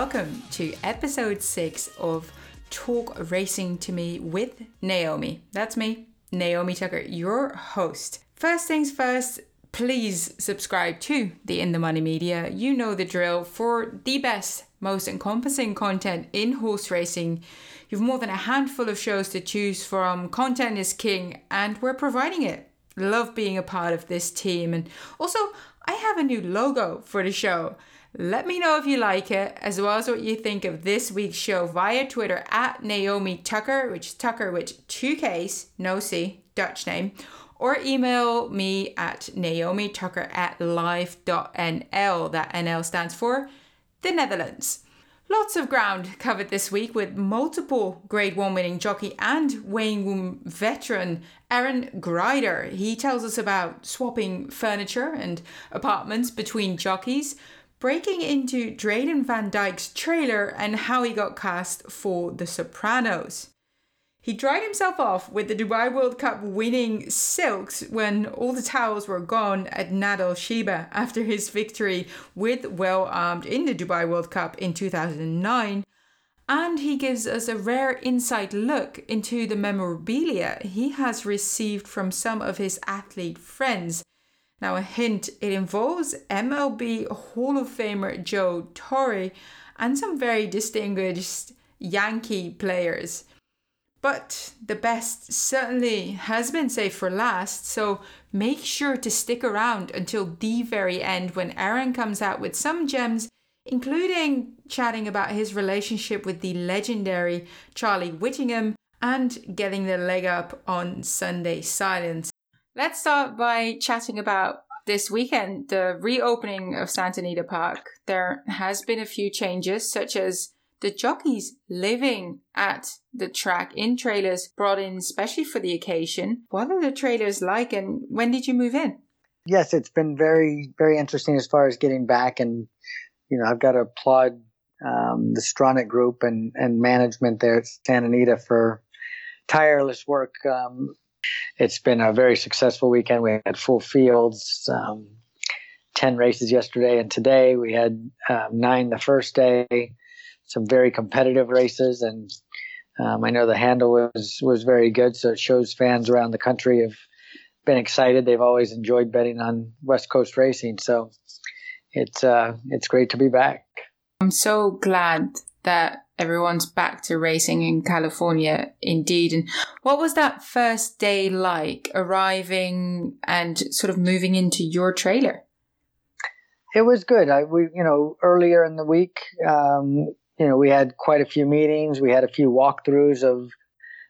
Welcome to episode six of Talk Racing to Me with Naomi. That's me, Naomi Tukker, your host. First things first, please subscribe to the In the Money Media. You know the drill for the best, most encompassing content in horse racing. You've more than a handful of shows to choose from. Content is king, and we're providing it. Love being a part of this team. And also, I have a new logo for the show. Let me know if you like it, as well as what you think of this week's show via Twitter at Naomi Tukker, which is Tukker which two K's, no C, Dutch name, or email me at Naomi Tukker at live.nl. That NL stands for the Netherlands. Lots of ground covered this week with multiple Grade 1 winning jockey and weighing room veteran Aaron Gryder. He tells us about swapping furniture and apartments between jockeys, breaking into Drayden Van Dyke's trailer, and how he got cast for The Sopranos. He dried himself off with the Dubai World Cup winning silks when all the towels were gone at Nad Al Sheba after his victory with Well Armed in the Dubai World Cup in 2009. And he gives us a rare inside look into the memorabilia he has received from some of his athlete friends. Now, a hint it involves MLB Hall of Famer Joe Torre and some very distinguished Yankee players. But the best certainly has been saved for last, so make sure to stick around until the very end when Aaron comes out with some gems, including chatting about his relationship with the legendary Charlie Whittingham and getting the leg up on Sunday Silence. Let's start by chatting about this weekend, the reopening of Santa Anita Park. There has been a few changes, such as the jockeys living at the track in trailers brought in especially for the occasion. What are the trailers like and when did you move in? Yes, it's been very, very interesting as far as getting back. And, you know, I've got to applaud um, the Stronach group and, and management there at Santa Anita for tireless work. Um, it's been a very successful weekend. We had full fields, um, 10 races yesterday and today. We had um, nine the first day some very competitive races, and um, I know the handle was was very good. So it shows fans around the country have been excited. They've always enjoyed betting on West Coast racing, so it's uh, it's great to be back. I'm so glad that everyone's back to racing in California indeed. And what was that first day like arriving and sort of moving into your trailer? It was good. I we you know earlier in the week um, you know, we had quite a few meetings. We had a few walkthroughs of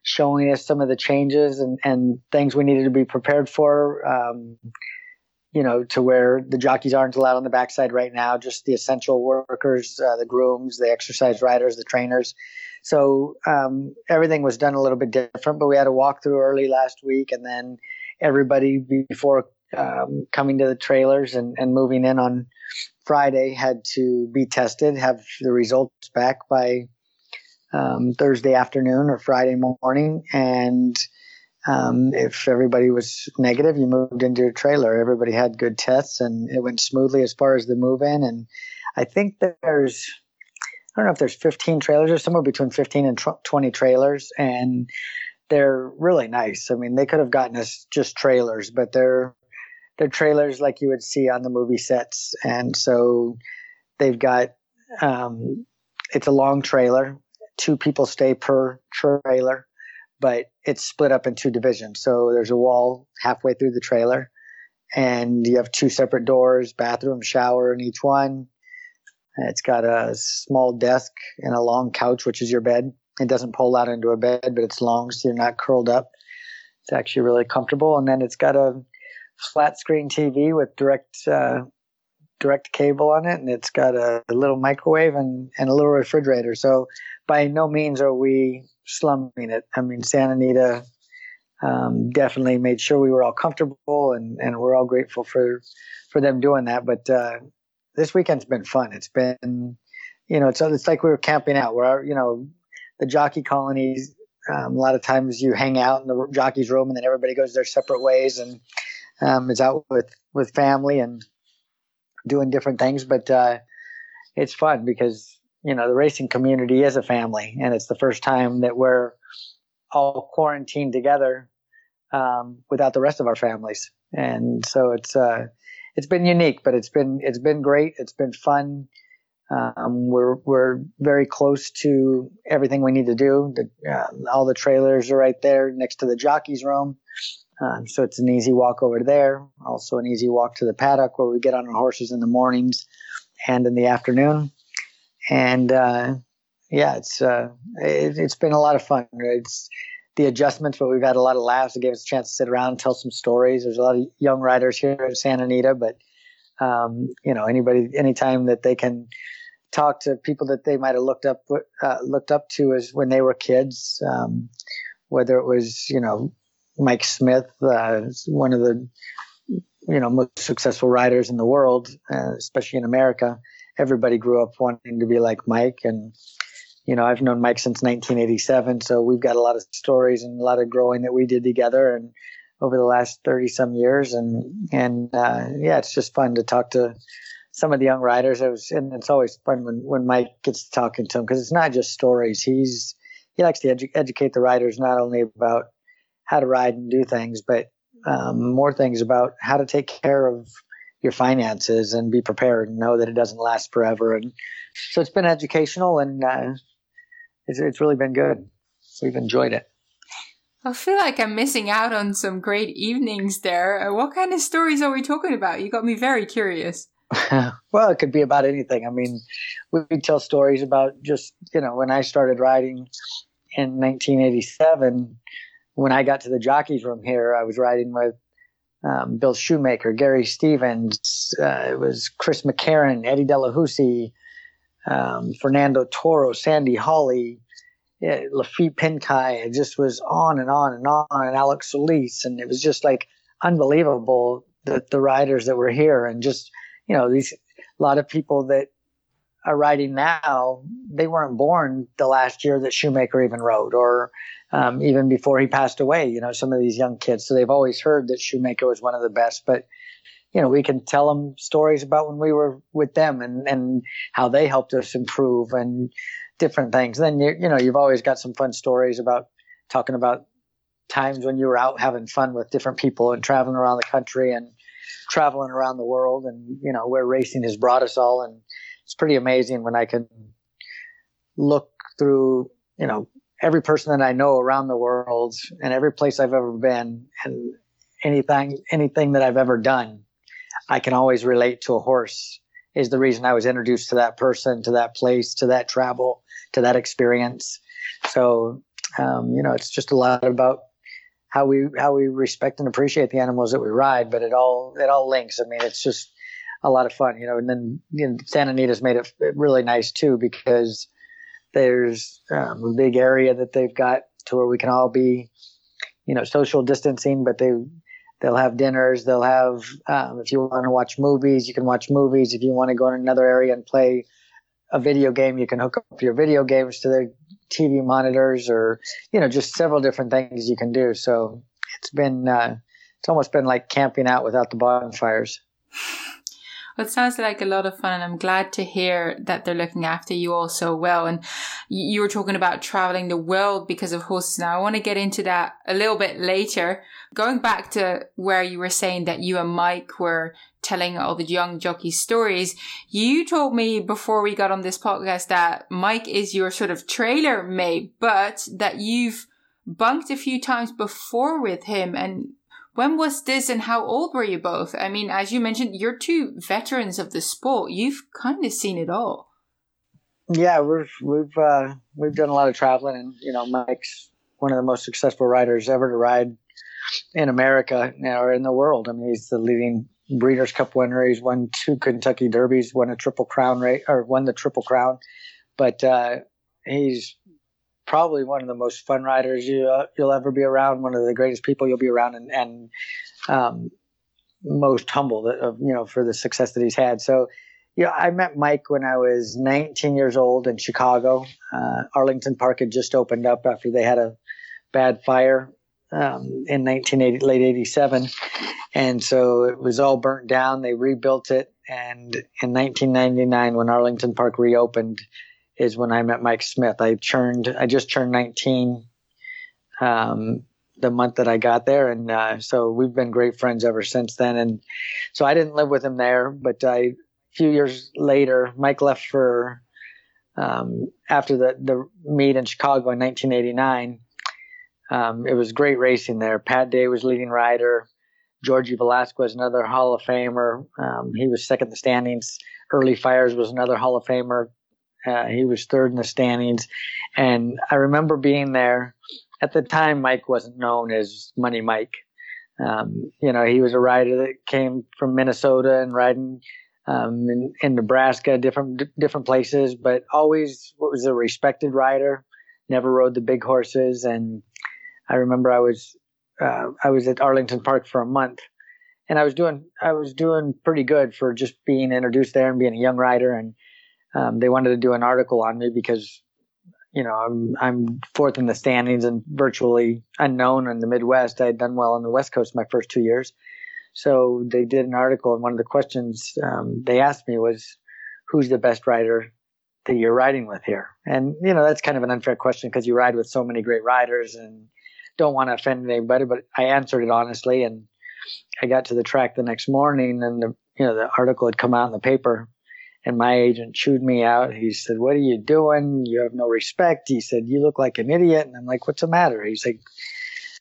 showing us some of the changes and, and things we needed to be prepared for. Um, you know, to where the jockeys aren't allowed on the backside right now, just the essential workers, uh, the grooms, the exercise riders, the trainers. So um, everything was done a little bit different, but we had a walkthrough early last week, and then everybody before um, coming to the trailers and, and moving in on Friday had to be tested, have the results back by um, Thursday afternoon or Friday morning. And um, if everybody was negative, you moved into your trailer. Everybody had good tests and it went smoothly as far as the move in. And I think there's, I don't know if there's 15 trailers or somewhere between 15 and 20 trailers. And they're really nice. I mean, they could have gotten us just trailers, but they're they're trailers like you would see on the movie sets, and so they've got um, it's a long trailer. Two people stay per trailer, but it's split up in two divisions. So there's a wall halfway through the trailer, and you have two separate doors, bathroom, shower in each one. It's got a small desk and a long couch, which is your bed. It doesn't pull out into a bed, but it's long, so you're not curled up. It's actually really comfortable. And then it's got a flat screen TV with direct uh, direct cable on it, and it's got a, a, little microwave and, and a little refrigerator. So by no means are we slumming it. I mean, Santa Anita um, definitely made sure we were all comfortable, and, and we're all grateful for for them doing that. But uh, this weekend's been fun. It's been, you know, it's it's like we were camping out. Where you know, the jockey colonies. Um, a lot of times you hang out in the jockey's room, and then everybody goes their separate ways, and um, is out with with family and doing different things. But uh, it's fun because you know the racing community is a family, and it's the first time that we're all quarantined together um, without the rest of our families, and so it's uh, it's been unique, but it's been it's been great. It's been fun. Um, we're we're very close to everything we need to do. The, uh, all the trailers are right there next to the jockey's room, um, so it's an easy walk over there. Also, an easy walk to the paddock where we get on our horses in the mornings and in the afternoon. And uh, yeah, it's uh, it, has been a lot of fun. It's the adjustments, but we've had a lot of laughs. It gave us a chance to sit around and tell some stories. There's a lot of young riders here at Santa Anita, but um, you know, anybody, anytime that they can talk to people that they might have looked up uh, looked up to as when they were kids, um, whether it was you know Mike Smith, uh, one of the you know most successful riders in the world, uh, especially in America. Everybody grew up wanting to be like Mike, and you know I've known Mike since 1987, so we've got a lot of stories and a lot of growing that we did together, and over the last 30 some years, and and uh, yeah, it's just fun to talk to some of the young riders. It was, and it's always fun when, when Mike gets talking to them because it's not just stories. He's he likes to edu- educate the riders not only about how to ride and do things, but um, more things about how to take care of your finances and be prepared and know that it doesn't last forever. And so it's been educational and uh, it's, it's really been good. We've enjoyed it. I feel like I'm missing out on some great evenings there. Uh, what kind of stories are we talking about? You got me very curious. well, it could be about anything. I mean, we tell stories about just, you know, when I started riding in 1987, when I got to the jockeys room here, I was riding with um, Bill Shoemaker, Gary Stevens, uh, it was Chris McCarron, Eddie Delahoussaye, um, Fernando Toro, Sandy Hawley, yeah, Laffit Pincay. It just was on and on and on, and Alex Solis, and it was just like unbelievable that the riders that were here, and just you know these a lot of people that are riding now, they weren't born the last year that Shoemaker even rode, or um, even before he passed away. You know, some of these young kids, so they've always heard that Shoemaker was one of the best. But you know, we can tell them stories about when we were with them and and how they helped us improve and different things. Then you you know, you've always got some fun stories about talking about times when you were out having fun with different people and traveling around the country and traveling around the world and you know where racing has brought us all and it's pretty amazing when I can look through, you know, every person that I know around the world and every place I've ever been and anything anything that I've ever done, I can always relate to a horse is the reason I was introduced to that person, to that place, to that travel, to that experience. So, um, you know, it's just a lot about how we how we respect and appreciate the animals that we ride, but it all it all links. I mean, it's just a lot of fun, you know. And then you know, Santa Anita's made it really nice too because there's um, a big area that they've got to where we can all be, you know, social distancing, but they they'll have dinners. They'll have um, if you want to watch movies, you can watch movies. If you want to go in another area and play a video game, you can hook up your video games to their TV monitors, or you know, just several different things you can do. So it's been uh, it's almost been like camping out without the bonfires. It sounds like a lot of fun, and I'm glad to hear that they're looking after you all so well. And you were talking about traveling the world because of horses. Now, I want to get into that a little bit later. Going back to where you were saying that you and Mike were telling all the young jockey stories, you told me before we got on this podcast that Mike is your sort of trailer mate, but that you've bunked a few times before with him and when was this and how old were you both? I mean, as you mentioned, you're two veterans of the sport. You've kind of seen it all. Yeah, we've we've uh, we've done a lot of traveling, and you know, Mike's one of the most successful riders ever to ride in America or in the world. I mean, he's the leading Breeders' Cup winner. He's won two Kentucky Derbies, won a Triple Crown race, or won the Triple Crown. But uh, he's probably one of the most fun riders you uh, you'll ever be around. One of the greatest people you'll be around, and, and um, most humble you know for the success that he's had. So, yeah, I met Mike when I was 19 years old in Chicago. Uh, Arlington Park had just opened up after they had a bad fire um, in 1980, late 87. And so it was all burnt down. They rebuilt it. And in 1999, when Arlington Park reopened, is when I met Mike Smith. I turned, I just turned 19 um, the month that I got there, and uh, so we've been great friends ever since then. And so I didn't live with him there, but I, a few years later, Mike left for um, after the the meet in Chicago in 1989. Um, it was great racing there. Pat Day was leading rider. Georgie Velasquez, another Hall of Famer. Um, he was second in the standings. Earlie Fires was another Hall of Famer. Uh, he was third in the standings. And I remember being there. At the time, Mike wasn't known as Money Mike. Um, you know, he was a rider that came from Minnesota and riding um, in, in, Nebraska, different different places, but always was a respected rider. Never rode the big horses, and I remember I was uh, I was at Arlington Park for a month, and I was doing I was doing pretty good for just being introduced there and being a young rider, and um, they wanted to do an article on me because you know I'm I'm fourth in the standings and virtually unknown in the Midwest. I had done well on the West Coast my first two years, so they did an article, and one of the questions um, they asked me was, "Who's the best rider that you're riding with here?" And you know that's kind of an unfair question because you ride with so many great riders and don't want to offend anybody, but I answered it honestly. And I got to the track the next morning, and the you know the article had come out in the paper, and my agent chewed me out. He said, "What are you doing? You have no respect." He said, "You look like an idiot." And I'm like, "What's the matter?" He's like,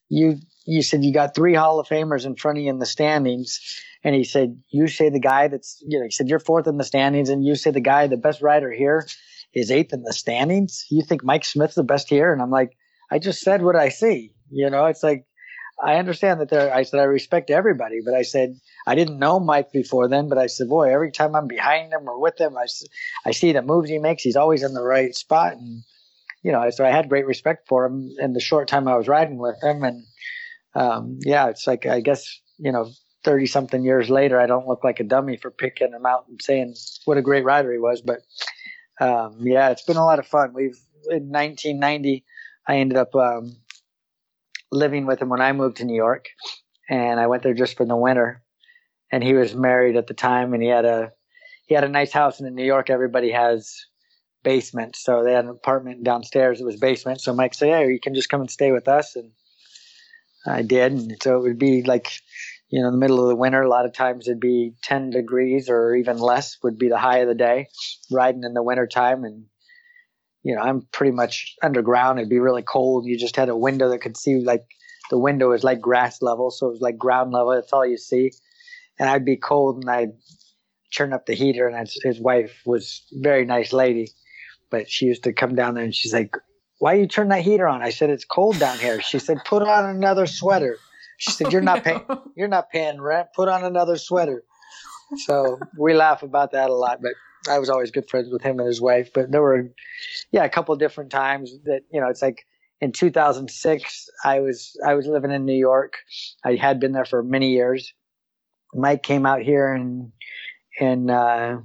"You you said you got three Hall of Famers in front of you in the standings." And he said, "You say the guy that's you know," he said, "You're fourth in the standings, and you say the guy, the best rider here, is eighth in the standings. You think Mike Smith's the best here?" And I'm like, "I just said what I see." You know, it's like I understand that there. I said I respect everybody, but I said I didn't know Mike before then. But I said, boy, every time I'm behind him or with him, I I see the moves he makes. He's always in the right spot, and you know, so I had great respect for him in the short time I was riding with him. And um, yeah, it's like I guess you know, thirty something years later, I don't look like a dummy for picking him out and saying what a great rider he was. But um, yeah, it's been a lot of fun. We've in 1990, I ended up um, living with him when I moved to New York, and I went there just for the winter. And he was married at the time, and he had a he had a nice house. And in New York, everybody has basements, so they had an apartment downstairs. It was basement. So Mike said, "Hey, you can just come and stay with us." And I did, and so it would be like you know, the middle of the winter, a lot of times it'd be 10 degrees or even less would be the high of the day riding in the winter time. And you know, I'm pretty much underground. It'd be really cold. You just had a window that could see like the window is like grass level, so it was like ground level. That's all you see. And I'd be cold, and I'd turn up the heater. And his wife was very nice lady, but she used to come down there and she's like, "Why you turn that heater on?" I said, "It's cold down here." She said, "Put on another sweater." She said, "You're not paying. You're not paying rent. Put on another sweater." So we laugh about that a lot, but I was always good friends with him and his wife. But there were, yeah, a couple different times that you know it's like in 2006 I was I was living in New York. I had been there for many years. Mike came out here and and uh,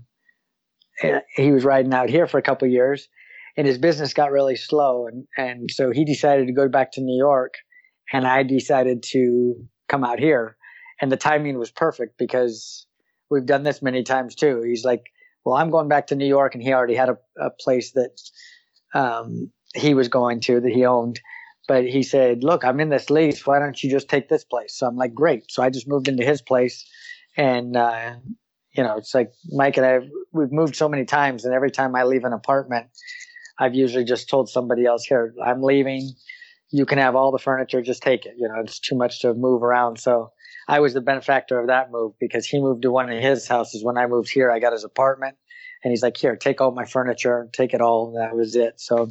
he was riding out here for a couple years, and his business got really slow, and and so he decided to go back to New York, and I decided to come out here, and the timing was perfect because we've done this many times too. He's like, well, I'm going back to New York, and he already had a, a place that um, he was going to that he owned. But he said, look, I'm in this lease. Why don't you just take this place? So I'm like, great. So I just moved into his place, and uh, you know, it's like Mike and I we've moved so many times, and every time I leave an apartment, I've usually just told somebody else, here, I'm leaving. You can have all the furniture, just take it. You know, it's too much to move around. So I was the benefactor of that move because he moved to one of his houses. When I moved here, I got his apartment, and he's like, "Here, take all my furniture, take it all." That was it. So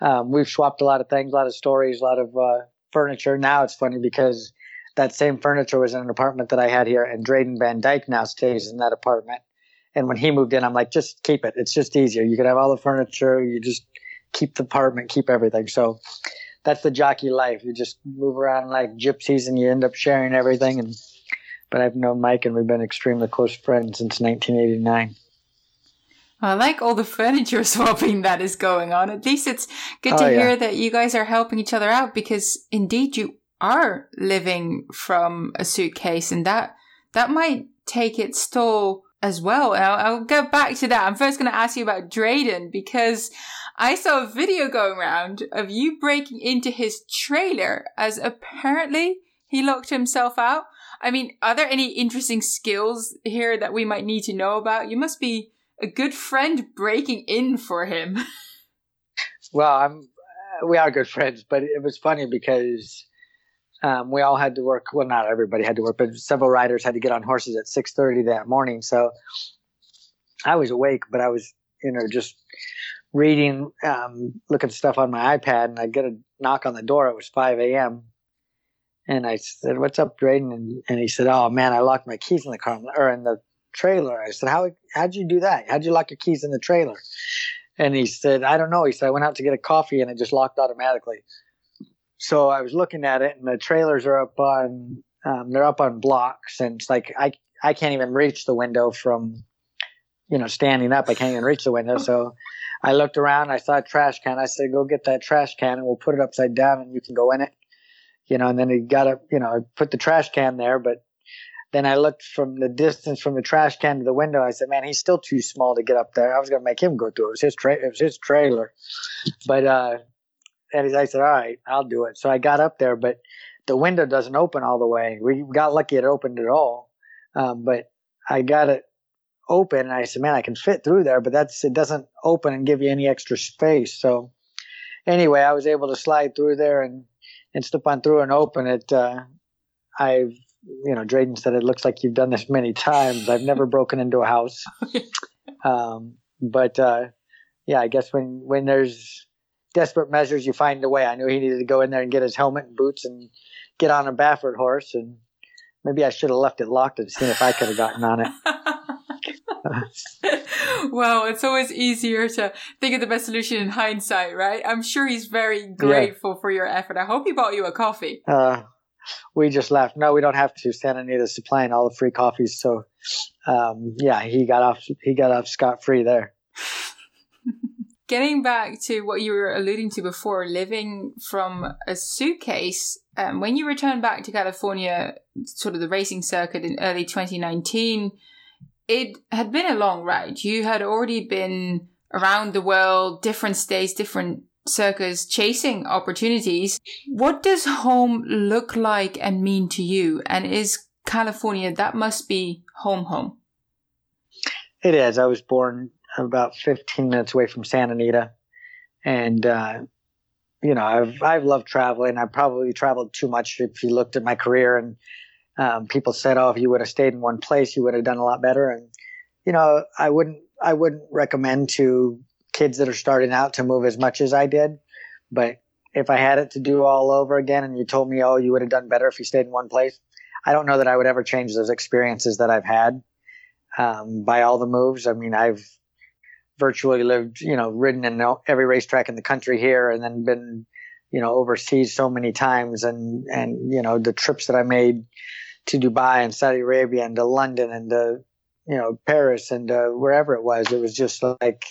um, we've swapped a lot of things, a lot of stories, a lot of uh, furniture. Now it's funny because that same furniture was in an apartment that I had here, and Drayden Van Dyke now stays in that apartment. And when he moved in, I'm like, just keep it. It's just easier. You can have all the furniture. You just keep the apartment, keep everything. So that's the jockey life. You just move around like gypsies and you end up sharing everything. And but I've known Mike and we've been extremely close friends since 1989. I like all the furniture swapping that is going on. At least it's good to oh, yeah. hear that you guys are helping each other out because indeed you are living from a suitcase and that that might take its toll as well. I'll, I'll go back to that. I'm first going to ask you about Drayden because I saw a video going around of you breaking into his trailer as apparently he locked himself out. I mean, are there any interesting skills here that we might need to know about? You must be a good friend breaking in for him. well, I'm. We are good friends, but it was funny because um, we all had to work. Well, not everybody had to work, but several riders had to get on horses at six thirty that morning. So I was awake, but I was, you know, just reading, um, looking stuff on my iPad, and I get a knock on the door. It was five a.m. And I said, "What's up, Drayden?" And, and he said, "Oh man, I locked my keys in the car or in the trailer." I said, "How how'd you do that? How'd you lock your keys in the trailer?" And he said, "I don't know." He said, "I went out to get a coffee and it just locked automatically." So I was looking at it, and the trailers are up on um, they're up on blocks, and it's like I I can't even reach the window from you know standing up. I can't even reach the window, so. I looked around. I saw a trash can. I said, "Go get that trash can, and we'll put it upside down, and you can go in it." you know, and then he got up, you know, I put the trash can there, but then I looked from the distance from the trash can to the window. I said, man, he's still too small to get up there. I was to make him go through. It was his tra- it was his trailer. But, uh, and I said, all right, I'll do it. So I got up there, but the window doesn't open all the way. We got lucky it opened at all. Um, but I got it open and I said, man, I can fit through there, but that's, it doesn't open and give you any extra space. So anyway, I was able to slide through there and, and step on through and open it. Uh, I've, you know, Drayden said it looks like you've done this many times. I've never broken into a house, um, but uh, yeah, I guess when when there's desperate measures, you find a way. I knew he needed to go in there and get his helmet and boots and get on a Baffert horse, and maybe I should have left it locked and seen if I could have gotten on it. well, it's always easier to think of the best solution in hindsight, right? I'm sure he's very grateful yeah. for your effort. I hope he bought you a coffee. Uh, we just left. No, we don't have to. Santa Anita's supplying all the free coffees, so um, yeah, he got off. He got off scot free there. Getting back to what you were alluding to before, living from a suitcase. Um, when you returned back to California, sort of the racing circuit in early 2019 it had been a long ride. You had already been around the world, different states, different circus, chasing opportunities. What does home look like and mean to you? And is California, that must be home, home? It is. I was born about 15 minutes away from Santa Anita. And, uh, you know, I've, I've loved traveling. I probably traveled too much if you looked at my career and um, people said, "Oh, if you would have stayed in one place, you would have done a lot better." And you know, I wouldn't I wouldn't recommend to kids that are starting out to move as much as I did. But if I had it to do all over again, and you told me, "Oh, you would have done better if you stayed in one place," I don't know that I would ever change those experiences that I've had um, by all the moves. I mean, I've virtually lived, you know, ridden in every racetrack in the country here, and then been, you know, overseas so many times, and and you know, the trips that I made to Dubai and Saudi Arabia and to London and to you know Paris and uh, wherever it was. It was just like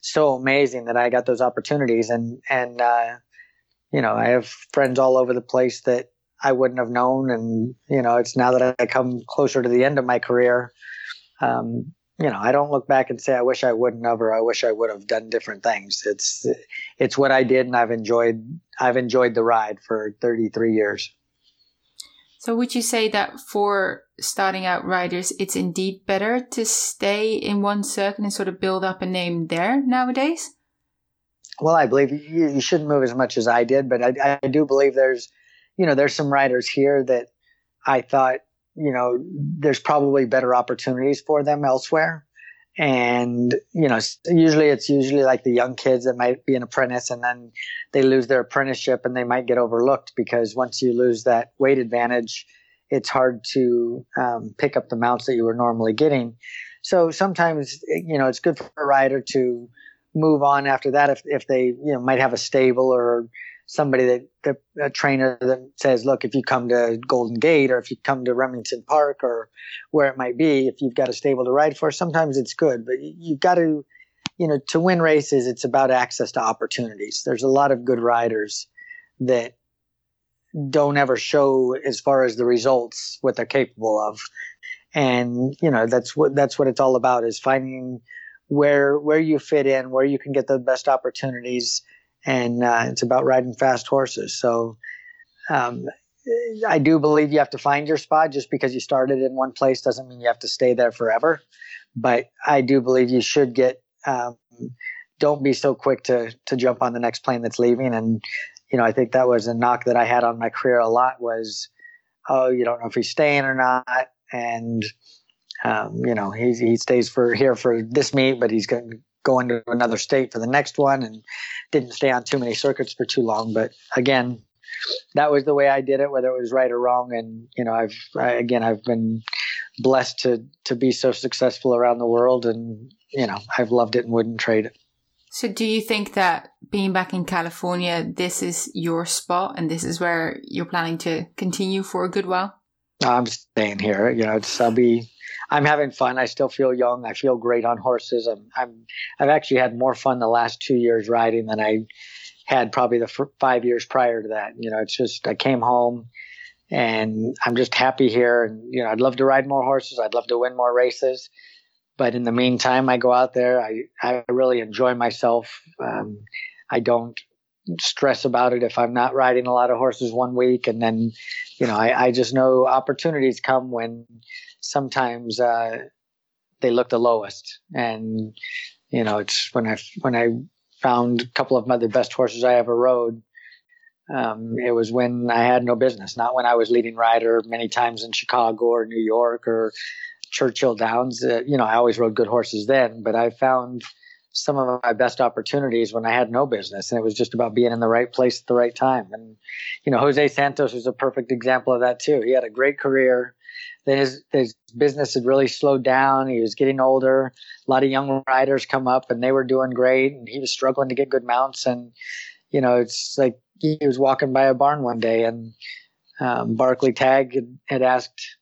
so amazing that I got those opportunities and and uh, you know I have friends all over the place that I wouldn't have known and you know it's now that I come closer to the end of my career. Um, you know, I don't look back and say I wish I wouldn't have or I wish I would have done different things. It's it's what I did and I've enjoyed I've enjoyed the ride for 33 years. So would you say that for starting out riders, it's indeed better to stay in one circuit and sort of build up a name there nowadays? Well, I believe you, you shouldn't move as much as I did, but I, I do believe there's, you know, there's some riders here that I thought, you know, there's probably better opportunities for them elsewhere. And you know usually it's usually like the young kids that might be an apprentice and then they lose their apprenticeship and they might get overlooked because once you lose that weight advantage it's hard to um, pick up the mounts that you were normally getting. So sometimes you know it's good for a rider to move on after that if, if they you know might have a stable or somebody that, a trainer that says, look, if you come to Golden Gate or if you come to Remington Park or where it might be, if you've got a stable to ride for, sometimes it's good, but you've got to, you know, to win races, it's about access to opportunities. There's a lot of good riders that don't ever show as far as the results what they're capable of. And you know that's what that's what it's all about is finding where where you fit in, where you can get the best opportunities, and uh, it's about riding fast horses. So um, I do believe you have to find your spot. Just because you started in one place doesn't mean you have to stay there forever. But I do believe you should get. Um, don't be so quick to to jump on the next plane that's leaving. And you know, I think that was a knock that I had on my career a lot was, oh, you don't know if he's staying or not, and um, you know, he he stays for here for this meet, but he's going to into another state for the next one, and didn't stay on too many circuits for too long. But again, that was the way I did it, whether it was right or wrong. And you know, I've I, again, I've been blessed to to be so successful around the world, and you know, I've loved it and wouldn't trade it. So, do you think that being back in California, this is your spot, and this is where you're planning to continue for a good while? I'm staying here. You know, it's, I'll be. I'm having fun. I still feel young. I feel great on horses. I'm. I'm. I've actually had more fun the last two years riding than I had probably the f- five years prior to that. You know, it's just I came home and I'm just happy here. And you know, I'd love to ride more horses. I'd love to win more races. But in the meantime, I go out there. I I really enjoy myself. Um, I don't stress about it if I'm not riding a lot of horses one week, and then, you know, I, I just know opportunities come when sometimes uh, they look the lowest, and you know, it's when I when I found a couple of my, the best horses I ever rode. Um, it was when I had no business, not when I was leading rider many times in Chicago or New York or Churchill Downs. Uh, you know, I always rode good horses then, but I found some of my best opportunities when I had no business, and it was just about being in the right place at the right time. And you know, Jose Santos was a perfect example of that too. He had a great career. Then his, his business had really slowed down. He was getting older. A lot of young riders come up, and they were doing great, and he was struggling to get good mounts. And you know, it's like he was walking by a barn one day, and um, Barclay Tagg had, had asked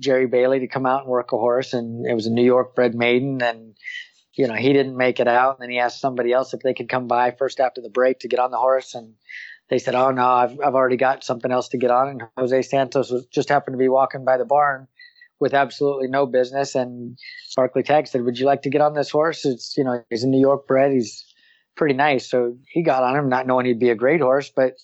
Jerry Bailey to come out and work a horse, and it was a New York bred maiden, and you know he didn't make it out. And then he asked somebody else if they could come by first after the break to get on the horse, and they said, "Oh no, I've I've already got something else to get on." And Jose Santos was just happened to be walking by the barn with absolutely no business, and Barclay Tagg said, "Would you like to get on this horse? It's you know he's a New York bred, he's pretty nice." So he got on him, not knowing he'd be a great horse, but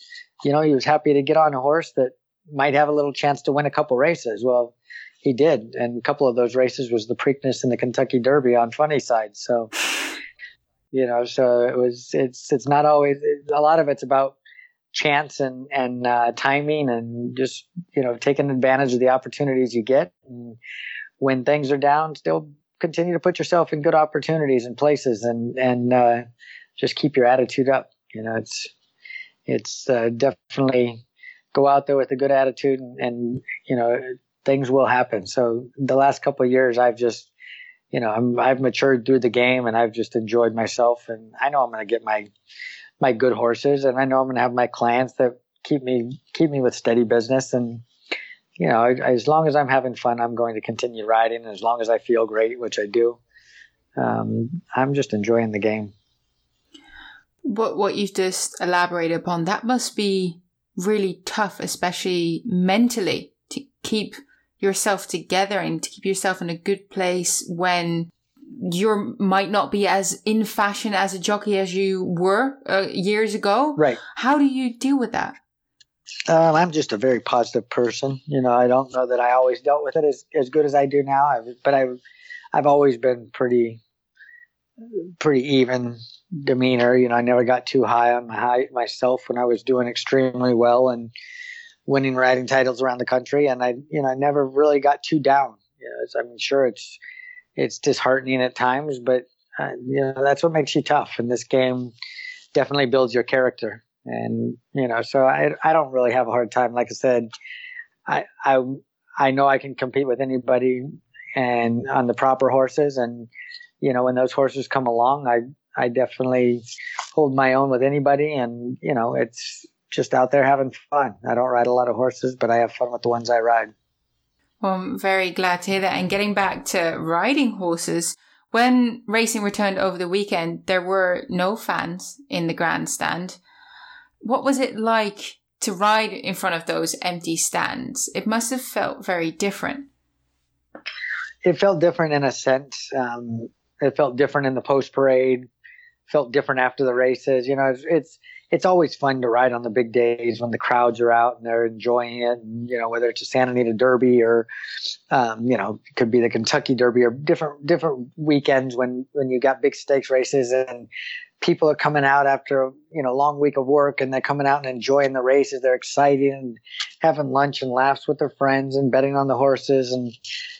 you know he was happy to get on a horse that might have a little chance to win a couple races. Well, he did, and a couple of those races was the Preakness and the Kentucky Derby on Funny Cide. So, you know, so it was. It's it's not always. A lot of it's about chance and and uh, timing and just you know taking advantage of the opportunities you get. And when things are down, still continue to put yourself in good opportunities and places, and and uh, just keep your attitude up. You know, it's it's uh, definitely go out there with a good attitude and, and you know things will happen. So the last couple of years, I've just, you know, I'm, I've matured through the game and I've just enjoyed myself. And I know I'm going to get my, my good horses and I know I'm going to have my clients that keep me, keep me with steady business. And, you know, as long as I'm having fun, I'm going to continue riding. As long as I feel great, which I do, um, I'm just enjoying the game. What, what you've just elaborated upon, that must be really tough, especially mentally to keep yourself together and to keep yourself in a good place when you might not be as in fashion as a jockey as you were uh, years ago. Right. How do you deal with that? Um, I'm just a very positive person. You know, I don't know that I always dealt with it as, as good as I do now, I've, but I've, I've always been pretty, pretty even demeanor. You know, I never got too high on my high myself when I was doing extremely well and, winning riding titles around the country, and I, you know, I never really got too down. You know, I'm sure it's it's disheartening at times, but uh, you know that's what makes you tough. And this game definitely builds your character. And you know, so I I don't really have a hard time. Like I said, I I I know I can compete with anybody and on the proper horses. And you know, when those horses come along, I I definitely hold my own with anybody. And you know, it's just out there having fun. I don't ride a lot of horses, but I have fun with the ones I ride. Well, I'm very glad to hear that. And getting back to riding horses, when racing returned over the weekend, there were no fans in the grandstand. What was it like to ride in front of those empty stands? It must have felt very different. It felt different in a sense. Um, it felt different in the post parade. Felt different after the races. You know, it's, it's it's always fun to ride on the big days when the crowds are out and they're enjoying it. And, you know, whether it's a Santa Anita Derby or, um, you know, it could be the Kentucky Derby or different different weekends when when you got big stakes races and people are coming out after you know long week of work and they're coming out and enjoying the races. They're excited and having lunch and laughs with their friends and betting on the horses. And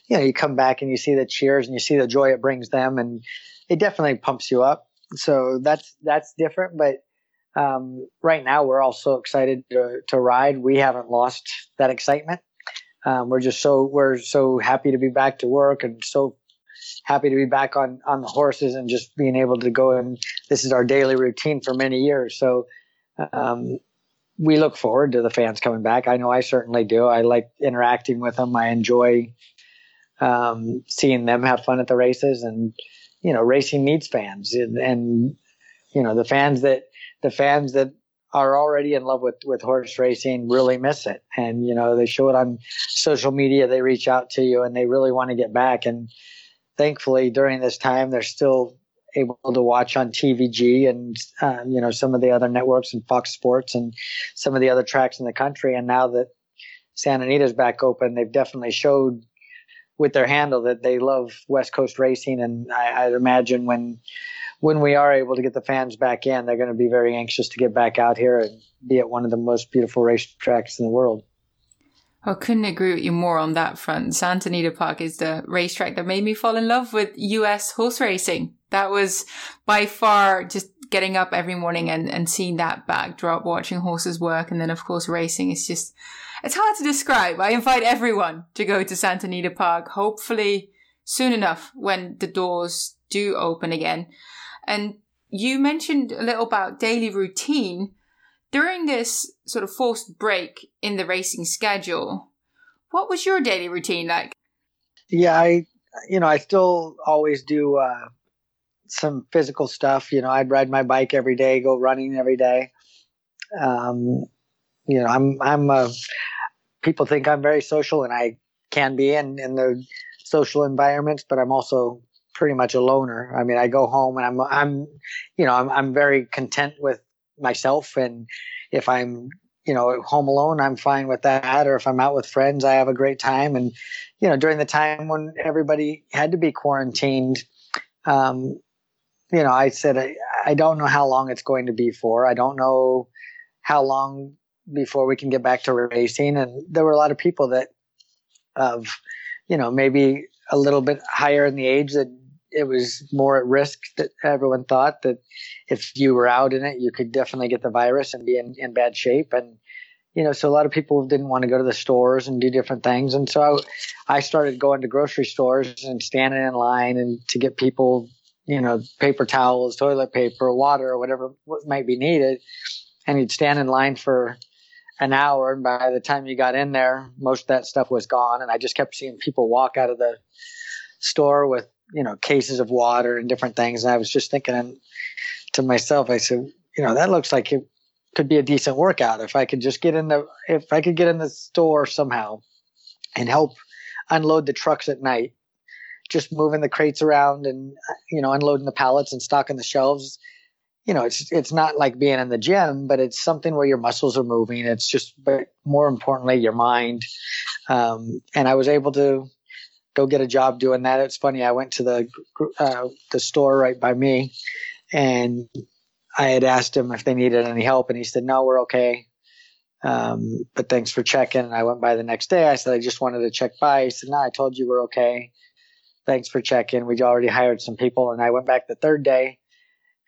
you know, you come back and you see the cheers and you see the joy it brings them, and it definitely pumps you up. So that's that's different, but. Um, right now, we're all so excited to, to ride. We haven't lost that excitement. Um, we're just so we're so happy to be back to work and so happy to be back on on the horses and just being able to go and this is our daily routine for many years. So um, we look forward to the fans coming back. I know I certainly do. I like interacting with them. I enjoy um, seeing them have fun at the races, and you know, racing needs fans, and, and you know, the fans that the fans that are already in love with with horse racing really miss it and you know they show it on social media they reach out to you and they really want to get back and thankfully during this time they're still able to watch on TVG and uh, you know some of the other networks and Fox Sports and some of the other tracks in the country. And now that Santa Anita's back open, they've definitely showed with their handle that they love West Coast racing. And I, I'd imagine when when we are able to get the fans back in, they're going to be very anxious to get back out here and be at one of the most beautiful racetracks in the world. I couldn't agree with you more on that front. Santa Anita Park is the racetrack that made me fall in love with US horse racing. That was by far just getting up every morning and, and seeing that backdrop, watching horses work, and then of course racing is just, it's hard to describe. I invite everyone to go to Santa Anita Park, hopefully soon enough when the doors do open again. And you mentioned a little about daily routine. During this sort of forced break in the racing schedule, what was your daily routine like? Yeah, I, you know, I still always do uh, some physical stuff. You know, I'd ride my bike every day, go running every day. Um, you know, I'm, I'm, a, people think I'm very social and I can be in, in the social environments, but I'm also pretty much a loner. I mean, I go home and I'm, I'm, you know, I'm, I'm very content with myself. And if I'm, you know, home alone, I'm fine with that. Or if I'm out with friends, I have a great time. And, you know, during the time when everybody had to be quarantined, um, you know, I said, I, I don't know how long it's going to be for. I don't know how long before we can get back to racing. And there were a lot of people that, of, you know, maybe a little bit higher in the age that it was more at risk that everyone thought that if you were out in it, you could definitely get the virus and be in, in bad shape. And, you know, so a lot of people didn't want to go to the stores and do different things. And so I, I started going to grocery stores and standing in line and to get people, you know, paper towels, toilet paper, water, whatever might be needed. And you'd stand in line for an hour. And by the time you got in there, most of that stuff was gone. And I just kept seeing people walk out of the store with you know cases of water and different things. And i was just thinking to myself i said you know that looks like it could be a decent workout. If i could just get in the if i could get in the store somehow and help unload the trucks at night just moving the crates around and you know unloading the pallets and stocking the shelves you know it's it's not like being in the gym but it's something where your muscles are moving. It's just but more importantly your mind. Um, and i was able to go get a job doing that. It's funny. I went to the uh, the store right by me, and I had asked him if they needed any help, and he said, "No, we're okay." Um, but thanks for checking. And I went by the next day. I said, I just wanted to check by. He said, No, I told you we're okay. Thanks for checking. We'd already hired some people. And I went back the third day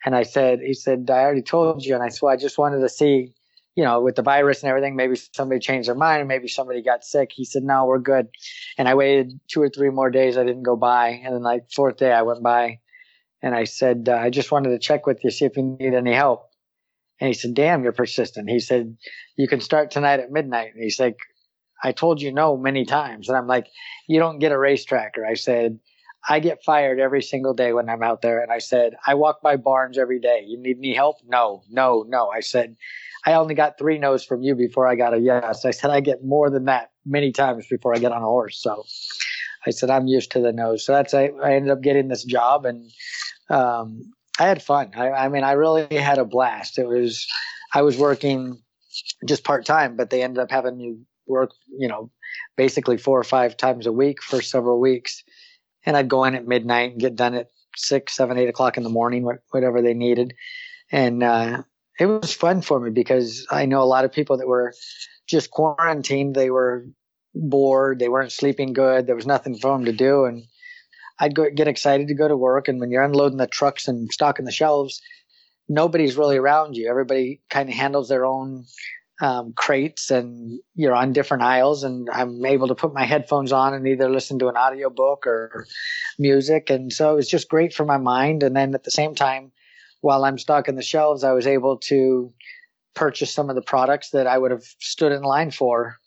and I said, He said, I already told you. And I said, well, I just wanted to see you know, with the virus and everything, maybe somebody changed their mind, maybe somebody got sick. He said, no, we're good. And I waited two or three more days. I didn't go by. And then like fourth day, I went by and I said, uh, I just wanted to check with you, see if you need any help. And he said, damn, you're persistent. He said, you can start tonight at midnight. And he's like, I told you no many times. And I'm like, you don't get a race tracker. I said, I get fired every single day when I'm out there. And I said, I walk by barns every day. You need any help? No, no, no. I said, I only got three no's from you before I got a yes. I said, I get more than that many times before I get on a horse. So I said, I'm used to the no's. So that's, I, I ended up getting this job and, um, I had fun. I, I mean, I really had a blast. It was, I was working just part time, but they ended up having me work, you know, basically four or five times a week for several weeks. And I'd go in at midnight and get done at six, seven, eight o'clock in the morning, whatever they needed. And uh, it was fun for me because I know a lot of people that were just quarantined. They were bored. They weren't sleeping good. There was nothing for them to do. And I'd go, get excited to go to work. And when you're unloading the trucks and stocking the shelves, nobody's really around you. Everybody kind of handles their own um, crates and you're on different aisles and I'm able to put my headphones on and either listen to an audiobook or music. And so it was just great for my mind. And then at the same time, while I'm stocking the shelves, I was able to purchase some of the products that I would have stood in line for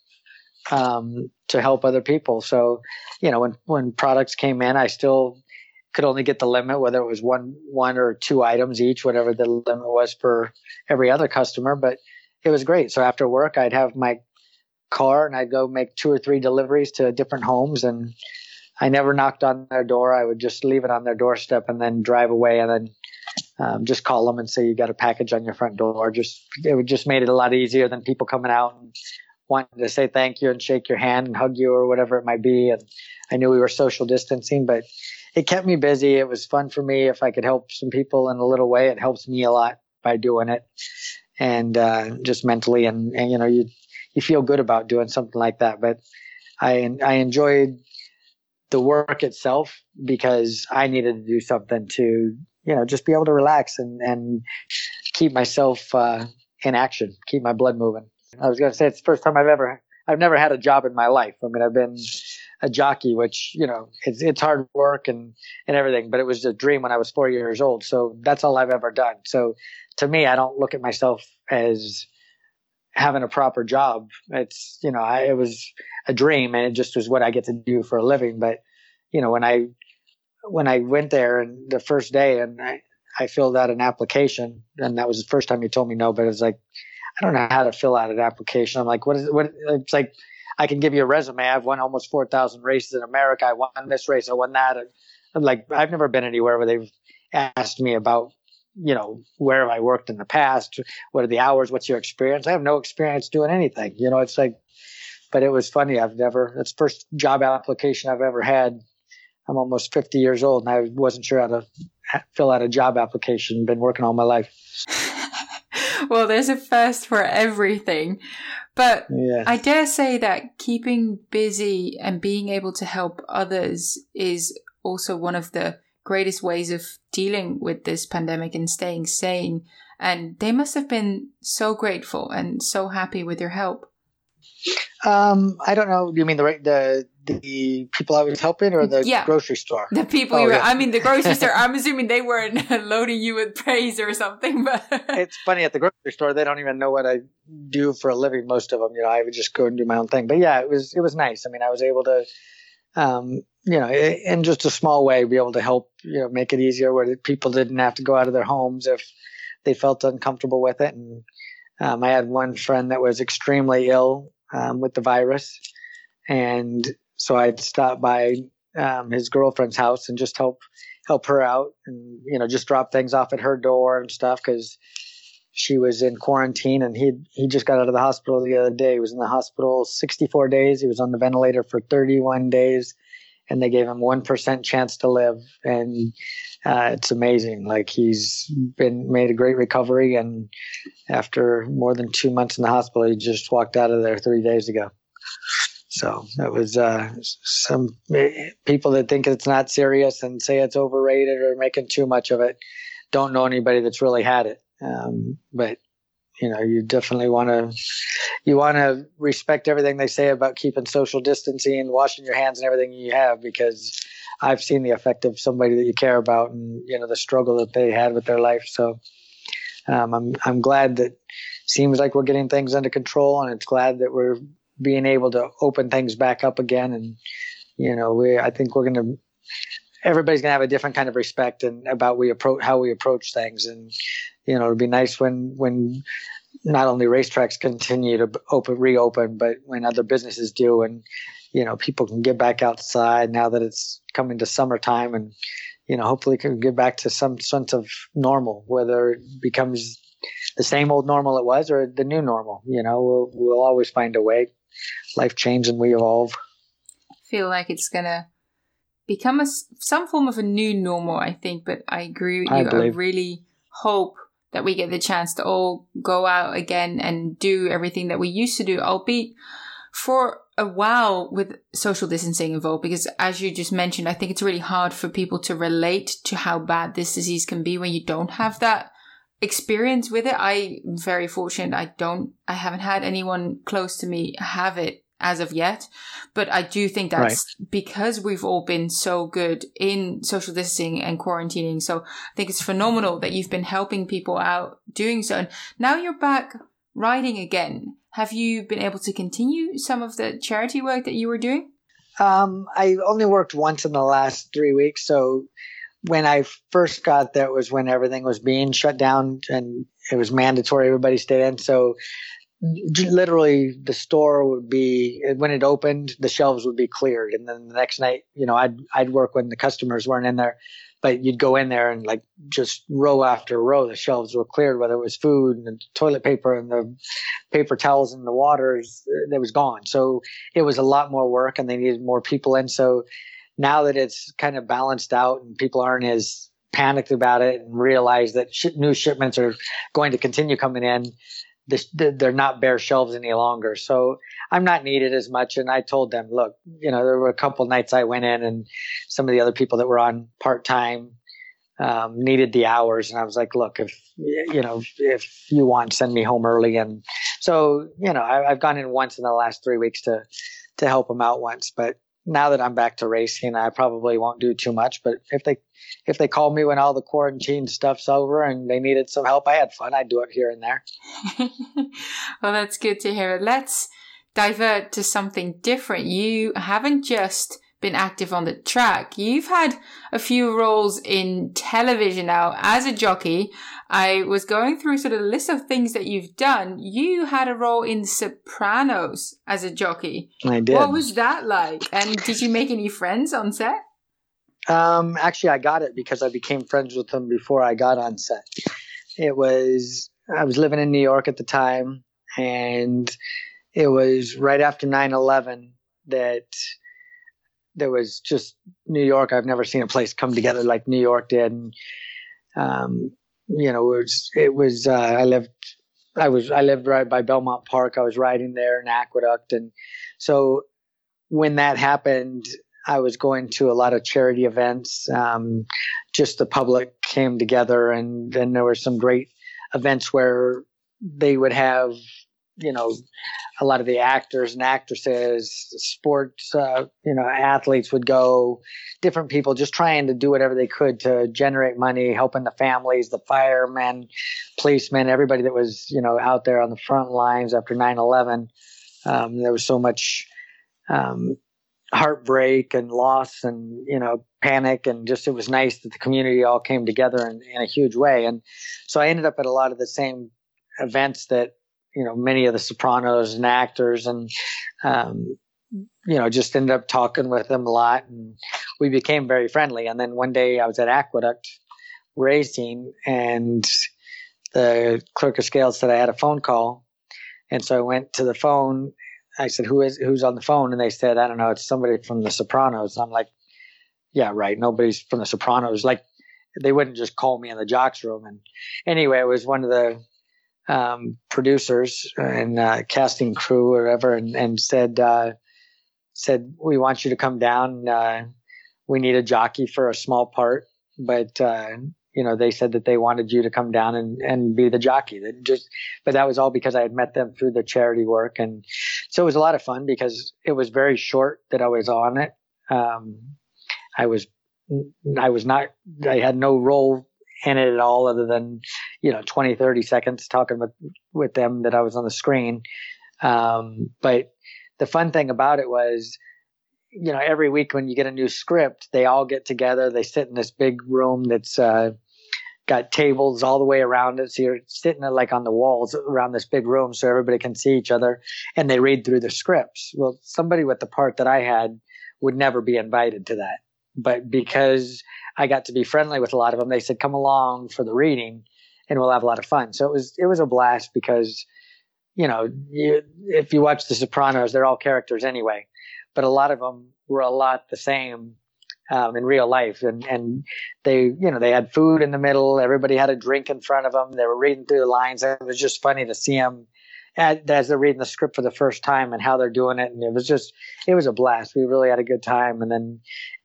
um, to help other people. So, you know, when, when products came in, I still could only get the limit, whether it was one, one or two items each, whatever the limit was for every other customer. But it was great. So after work, I'd have my car and I'd go make two or three deliveries to different homes. And I never knocked on their door. I would just leave it on their doorstep and then drive away and then um, just call them and say you got a package on your front door. Just it just made it a lot easier than people coming out and wanting to say thank you and shake your hand and hug you or whatever it might be. And I knew we were social distancing, but it kept me busy. It was fun for me. If I could help some people in a little way, it helps me a lot by doing it and uh, just mentally and, and you know you you feel good about doing something like that. But I I enjoyed the work itself because I needed to do something to you know just be able to relax and and keep myself uh, in action, keep my blood moving. I was going to say it's the first time I've ever I've never had a job in my life. I mean I've been a jockey, which you know it's it's hard work and and everything, but it was a dream when I was four years old. So that's all I've ever done. So to me, I don't look at myself as having a proper job. It's, you know, I, it was a dream and it just was what I get to do for a living. But, you know, when I, when I went there and the first day and I, I filled out an application and that was the first time he told me no, but it was like, I don't know how to fill out an application. I'm like, what is it? What, it's like, I can give you a resume. I've won almost 4,000 races in America. I won this race. I won that. And like, I've never been anywhere where they've asked me about you know, where have I worked in the past? What are the hours? What's your experience? I have no experience doing anything. You know, it's like, but it was funny. I've never, it's first job application I've ever had. I'm almost 50 years old and I wasn't sure how to fill out a job application. Been working all my life. well, there's a first for everything. But yeah. I dare say that keeping busy and being able to help others is also one of the greatest ways of dealing with this pandemic and staying sane. And they must have been so grateful and so happy with your help. Um, I don't know. You mean the the the people I was helping, or the yeah, grocery store? The people oh, you were. Yeah. I mean, the grocery store. I'm assuming they weren't loading you with praise or something. But it's funny at the grocery store. They don't even know what I do for a living. Most of them, you know, I would just go and do my own thing. But yeah, it was it was nice. I mean, I was able to um, you know, in just a small way, be able to help, you know, make it easier where people didn't have to go out of their homes if they felt uncomfortable with it. And um, I had one friend that was extremely ill um, with the virus, and so I'd stop by um, his girlfriend's house and just help help her out, and you know, just drop things off at her door and stuff because she was in quarantine and he he just got out of the hospital the other day. He was in the hospital 64 days. He was on the ventilator for 31 days and they gave him 1% chance to live. And uh, it's amazing. Like he's been made a great recovery. And after more than two months in the hospital, he just walked out of there three days ago. So it was uh, some people that think it's not serious and say it's overrated or making too much of it don't know anybody that's really had it. Um, but you know, you definitely want to you want to respect everything they say about keeping social distancing washing your hands and everything you have because I've seen the effect of somebody that you care about and you know the struggle that they had with their life. So um, I'm I'm glad that seems like we're getting things under control and it's glad that we're being able to open things back up again and you know we I think we're going to everybody's gonna have a different kind of respect and about we approach how we approach things, and you know, it'd be nice when when not only racetracks continue to open reopen, but when other businesses do, and you know, people can get back outside now that it's coming to summertime, and you know, hopefully can get back to some sense of normal, whether it becomes the same old normal it was or the new normal. You know, we'll we'll always find a way. Life changes and we evolve. Feel like it's gonna become a, some form of a new normal, I think. But I agree with you. I, I really hope that we get the chance to all go out again and do everything that we used to do, albeit for a while with social distancing involved. Because as you just mentioned i think it's really hard for people to relate to how bad this disease can be when you don't have that experience with it. I'm very fortunate i don't i haven't had anyone close to me have it as of yet but i do think that's right. because we've all been so good in social distancing and quarantining so i think it's phenomenal that you've been helping people out doing so and now you're back riding again have you been able to continue some of the charity work that you were doing? Um, I only worked once in the last three weeks. So when I first got there was when everything was being shut down and it was mandatory everybody stay in. So literally the store would be when it opened the shelves would be cleared and then the next night you know i'd i'd work when the customers weren't in there but you'd go in there and like just row after row, the shelves were cleared, whether it was food and toilet paper and the paper towels and the waters, uh, that was gone. So it was a lot more work and they needed more people in. So now that it's kind of balanced out and people aren't as panicked about it and realize that sh- new shipments are going to continue coming in, they're not bare shelves any longer. So I'm not needed as much. And I told them, look, you know, there were a couple nights I went in and some of the other people that were on part time um, needed the hours. And I was like, look, if, you know, if you want, send me home early. And so, you know, I, I've gone in once in the last three weeks to, to help them out once, but now that I'm back to racing, I probably won't do too much. But if they if they call me when all the quarantine stuff's over and they needed some help, I had fun. I'd do it here and there. well, that's good to hear. Let's divert to something different. You haven't just been active on the track. You've had a few roles in television now as a jockey. I was going through sort of a list of things that you've done. You had a role in Sopranos as a jockey. I did. What was that like? And did you make any friends on set? Um, actually, I got it because I became friends with them before I got on set. It was I was living in New York at the time, and it was right after 9-11 that there was just New York. I've never seen a place come together like New York did. And, um, you know, it was, it was, uh, I lived, I was, I lived right by Belmont Park. I was riding there in Aqueduct. And so when that happened, I was going to a lot of charity events. Um, just the public came together and then there were some great events where they would have you know, a lot of the actors and actresses, sports, uh, you know, athletes would go, different people just trying to do whatever they could to generate money, helping the families, the firemen, policemen, everybody that was, you know, out there on the front lines after 9 11. Um, there was so much um, heartbreak and loss and, you know, panic. And just it was nice that the community all came together in, in a huge way. And so I ended up at a lot of the same events that you know many of the Sopranos and actors, and um, you know just ended up talking with them a lot, and we became very friendly. And then one day I was at Aqueduct racing, and the clerk of scales said I had a phone call, and so I went to the phone. I said, "Who is who's on the phone?" And they said, "I don't know. It's somebody from the Sopranos." And I'm like, "Yeah, right. Nobody's from the Sopranos. Like, they wouldn't just call me in the jocks room." And anyway, it was one of the um, producers and uh, casting crew or whatever, and, and said uh, said we want you to come down. Uh, we need a jockey for a small part, but uh, you know they said that they wanted you to come down and, and be the jockey. That just, but that was all because I had met them through the charity work, and so it was a lot of fun because it was very short that I was on it. Um, I was I was not I had no role in it at all other than, you know, 20, 30 seconds talking with, with them that I was on the screen. Um, but the fun thing about it was you know, every week when you get a new script, they all get together. They sit in this big room that's uh, got tables all the way around it. So you're sitting like on the walls around this big room so everybody can see each other and they read through the scripts. Well, somebody with the part that I had would never be invited to that. But because I got to be friendly with a lot of them, they said, come along for the reading and we'll have a lot of fun. So it was, it was a blast because, you know, you, if you watch The Sopranos, they're all characters anyway, but a lot of them were a lot the same um, in real life. And, and they, you know, they had food in the middle. Everybody had a drink in front of them. They were reading through the lines. and It was just funny to see them as they're reading the script for the first time and how they're doing it. And it was just, it was a blast. We really had a good time. And then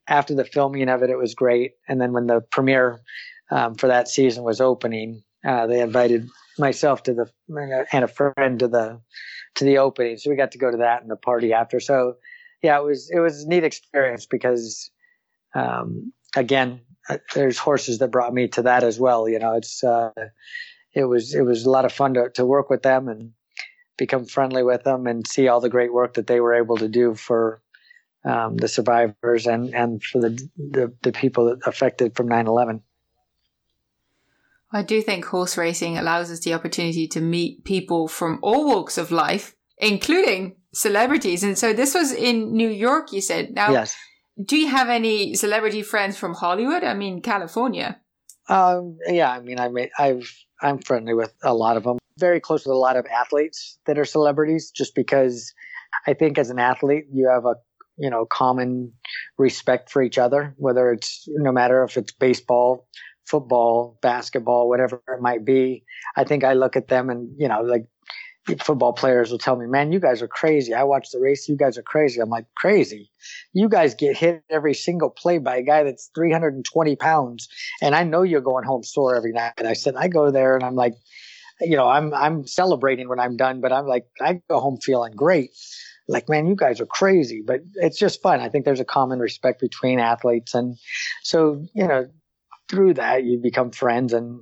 after the filming of it, it was great. And then when the premiere um, for that season was opening, uh, they invited myself to the and a friend to the to the opening, so we got to go to that and the party after. So yeah, it was it was a neat experience because um, again, uh, there's horses that brought me to that as well. You know, it's uh, it was it was a lot of fun to to work with them and become friendly with them and see all the great work that they were able to do for um, the survivors and and for the, the the people affected from 9/11. I do think horse racing allows us the opportunity to meet people from all walks of life, including celebrities. And so this was in New York, you said. Now, yes. do you have any celebrity friends from Hollywood? I mean, California. Um, yeah, I mean, I I've, I'm friendly with a lot of them. Very close with a lot of athletes that are celebrities, just because I think as an athlete, you have a you know common respect for each other. Whether it's no matter if it's baseball, football, basketball, whatever it might be. I think I look at them and, you know, like football players will tell me, man, you guys are crazy. I watch the race. You guys are crazy. I'm like, crazy. You guys get hit every single play by a guy that's 320 pounds. And I know you're going home sore every night. And I said, I go there and I'm like, you know, I'm, I'm celebrating when I'm done, but I'm like, I go home feeling great. Like, man, you guys are crazy, but it's just fun. I think there's a common respect between athletes. And so, you know, through that you become friends and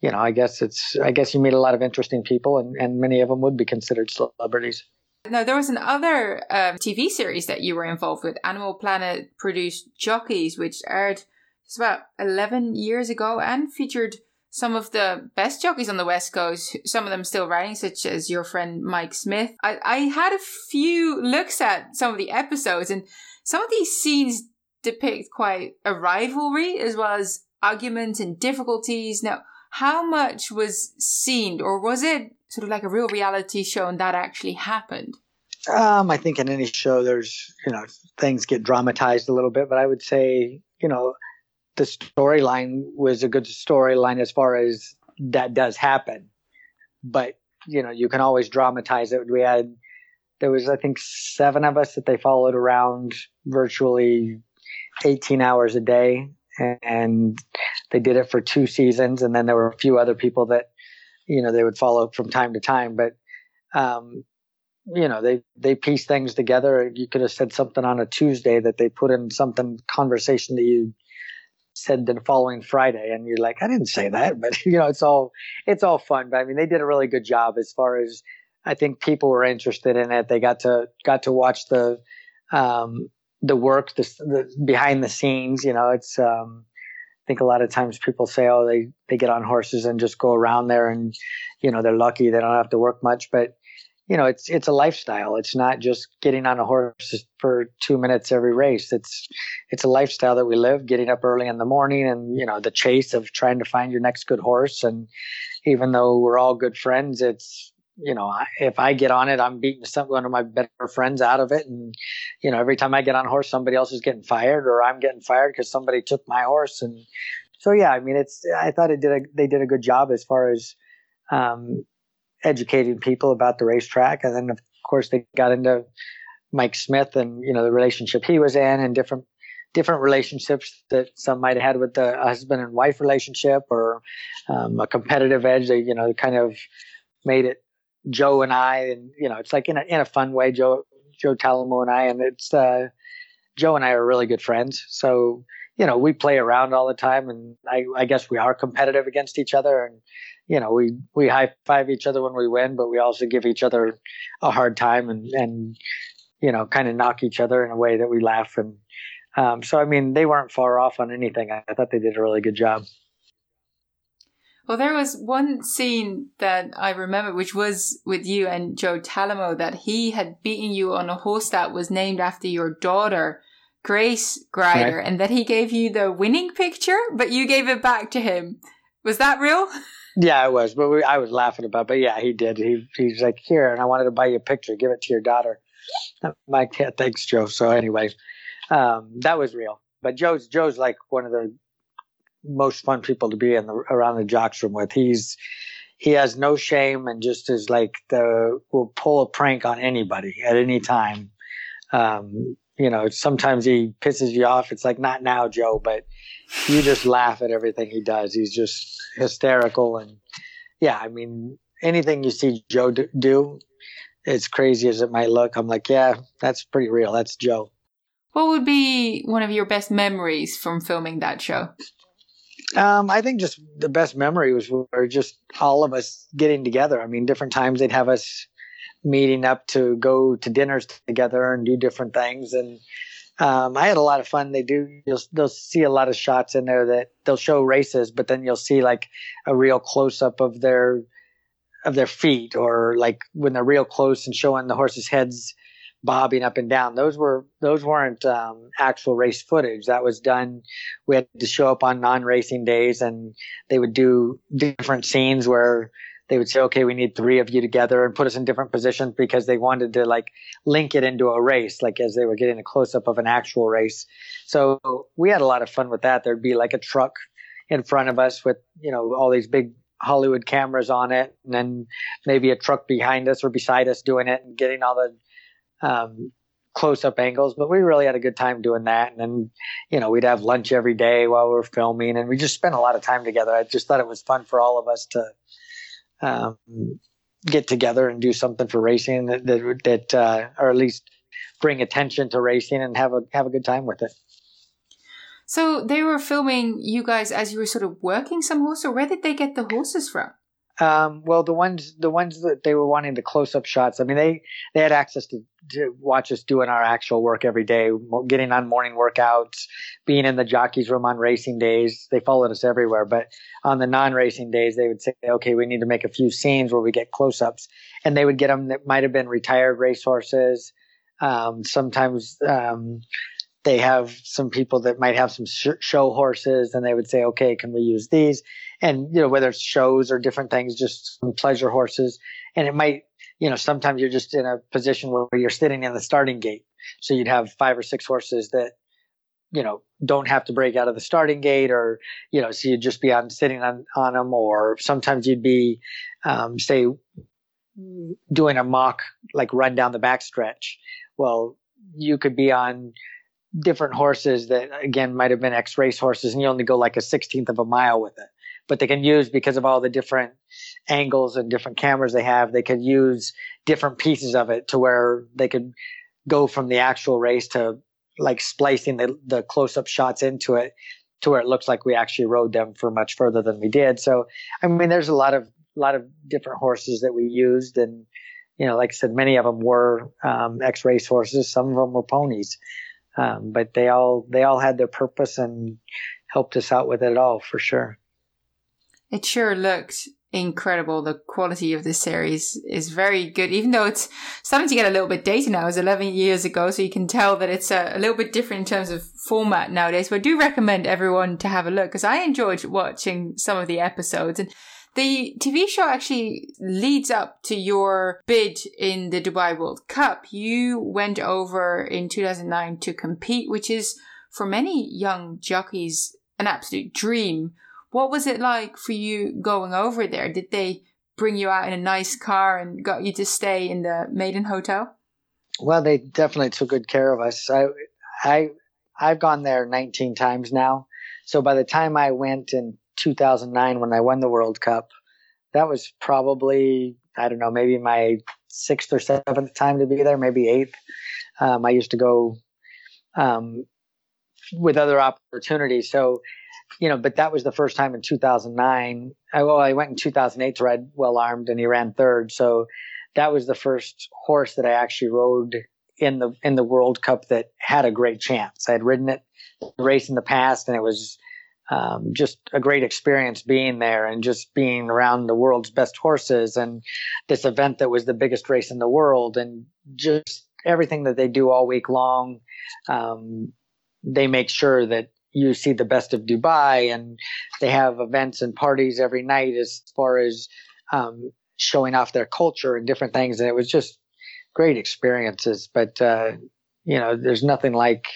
you know i guess it's i guess you meet a lot of interesting people and, and many of them would be considered celebrities no there was another um, tv series that you were involved with animal planet produced jockeys which aired it's about 11 years ago and featured some of the best jockeys on the west coast some of them still riding such as your friend mike smith I, I had a few looks at some of the episodes and some of these scenes depict quite a rivalry as well as arguments and difficulties. Now, how much was seen, or was it sort of like a real reality show and that actually happened? Um, I think in any show, there's, you know, things get dramatized a little bit, but I would say, you know, the storyline was a good storyline as far as that does happen. But, you know, you can always dramatize it. We had, there was, I think, seven of us that they followed around virtually 18 hours a day and they did it for two seasons and then there were a few other people that you know they would follow from time to time but um, you know they they piece things together you could have said something on a tuesday that they put in something conversation that you said the following friday and you're like i didn't say that but you know it's all it's all fun but i mean they did a really good job as far as i think people were interested in it they got to got to watch the um, the work, the, the behind the scenes. You know, it's. Um, I think a lot of times people say, "Oh, they they get on horses and just go around there, and you know they're lucky they don't have to work much." But you know, it's it's a lifestyle. It's not just getting on a horse for two minutes every race. It's it's a lifestyle that we live. Getting up early in the morning, and you know, the chase of trying to find your next good horse. And even though we're all good friends, it's you know, if I get on it, I'm beating some one of my better friends out of it, and you know, every time I get on a horse, somebody else is getting fired, or I'm getting fired because somebody took my horse, and so yeah, I mean, it's I thought it did a, they did a good job as far as um, educating people about the racetrack, and then of course they got into Mike Smith and you know the relationship he was in, and different different relationships that some might have had with the husband and wife relationship, or um, a competitive edge. They you know kind of made it Joe and I, and you know, it's like in a in a fun way. Joe Joe Talamo and I, and it's uh, Joe and I are really good friends. So you know, we play around all the time, and I, I guess we are competitive against each other, and you know, we we high five each other when we win, but we also give each other a hard time, and and you know, kind of knock each other in a way that we laugh. And um, so, I mean, they weren't far off on anything. I, I thought they did a really good job. Well, there was one scene that I remember, which was with you and Joe Talamo, that he had beaten you on a horse that was named after your daughter, Grace Gryder, and that he gave you the winning picture, but you gave it back to him. Was that real? Yeah, it was, but we, I was laughing about. It. But yeah, he did. He he's like, here, and I wanted to buy you a picture. Give it to your daughter. My cat, thanks, Joe. So anyway, um, that was real. But Joe's Joe's like one of the most fun people to be in the, around the jocks room with. He's he has no shame and just is like the will pull a prank on anybody at any time. Um, you know, sometimes he pisses you off. It's like not now, Joe, but you just laugh at everything he does. He's just hysterical and yeah, I mean anything you see Joe do, as crazy as it might look, I'm like, yeah, that's pretty real. That's Joe. What would be one of your best memories from filming that show? Um, I think just the best memory was were just all of us getting together. I mean, different times they'd have us meeting up to go to dinners together and do different things. And um, I had a lot of fun. They do. You'll they'll see a lot of shots in there that they'll show races, but then you'll see like a real close up of their of their feet, or like when they're real close and showing the horses' heads bobbing up and down. Those were those weren't um, actual race footage. That was done. We had to show up on non-racing days, and they would do different scenes where they would say, "Okay, we need three of you together," and put us in different positions because they wanted to like link it into a race, like as they were getting a close-up of an actual race. So we had a lot of fun with that. There'd be like a truck in front of us with you know all these big Hollywood cameras on it, and then maybe a truck behind us or beside us doing it and getting all the um, close up angles, but we really had a good time doing that. And then, you know, we'd have lunch every day while we were filming and we just spent a lot of time together. I just thought it was fun for all of us to, um, get together and do something for racing that, that, that uh, or at least bring attention to racing and have a, have a good time with it. So they were filming you guys as you were sort of working some horse, or where did they get the horses from? Um, well, the ones the ones that they were wanting the close up shots. I mean, they they had access to, to watch us doing our actual work every day, getting on morning workouts, being in the jockeys room on racing days. They followed us everywhere. But on the non racing days, they would say, "Okay, we need to make a few scenes where we get close ups," and they would get them that might have been retired racehorses. Um, sometimes um, they have some people that might have some sh- show horses, and they would say, "Okay, can we use these?" And you know whether it's shows or different things, just some pleasure horses, and it might you know sometimes you're just in a position where you're sitting in the starting gate, so you'd have five or six horses that you know don't have to break out of the starting gate or you know so you'd just be on sitting on on them or sometimes you'd be um, say doing a mock like run down the backstretch well you could be on different horses that again might have been ex race horses and you only go like a 16th of a mile with it but they can use because of all the different angles and different cameras they have, they could use different pieces of it to where they could go from the actual race to like splicing the, the close up shots into it to where it looks like we actually rode them for much further than we did. So, I mean, there's a lot of, lot of different horses that we used and, you know, like I said, many of them were um, ex race horses. Some of them were ponies, um, but they all they all had their purpose and helped us out with it all for sure. It sure looked incredible. The quality of this series is very good, even though it's starting to get a little bit dated now. It was 11 years ago, so you can tell that it's a, a little bit different in terms of format nowadays. But I do recommend everyone to have a look because I enjoyed watching some of the episodes. And the TV show actually leads up to your bid in the Dubai World Cup. You went over in 2009 to compete, which is for many young jockeys an absolute dream. What was it like for you going over there? Did they bring you out in a nice car and got you to stay in the Meydan Hotel? Well, they definitely took good care of us. I, I, I've gone there 19 times now. So by the time I went in 2009 when I won the World Cup, that was probably I don't know maybe my sixth or seventh time to be there, maybe eighth. Um, I used to go um, with other opportunities. So you know, but that was the first time in 2009. I, well, I went in 2008 to ride well armed and he ran third. So that was the first horse that I actually rode in the in the World Cup that had a great chance. I had ridden it race in the past, and it was um, just a great experience being there and just being around the world's best horses and this event that was the biggest race in the world and just everything that they do all week long. Um, they make sure that you see the best of Dubai and they have events and parties every night as far as um, showing off their culture and different things. And it was just great experiences. But, uh, you know, there's nothing like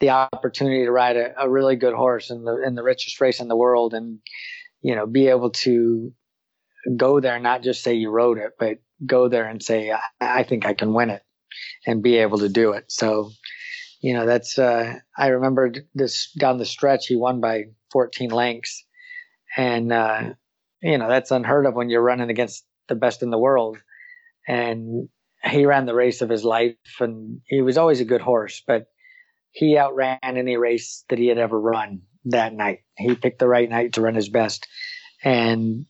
the opportunity to ride a, a, really good horse in the in the richest race in the world and you know be able to go there not just say you rode it but go there and say I, I think I can win it and be able to do it so you know that's uh, I remember this down the stretch he won by 14 lengths and uh, you know that's unheard of when you're running against the best in the world and he ran the race of his life and he was always a good horse but he outran any race that he had ever run that night. He picked the right night to run his best. And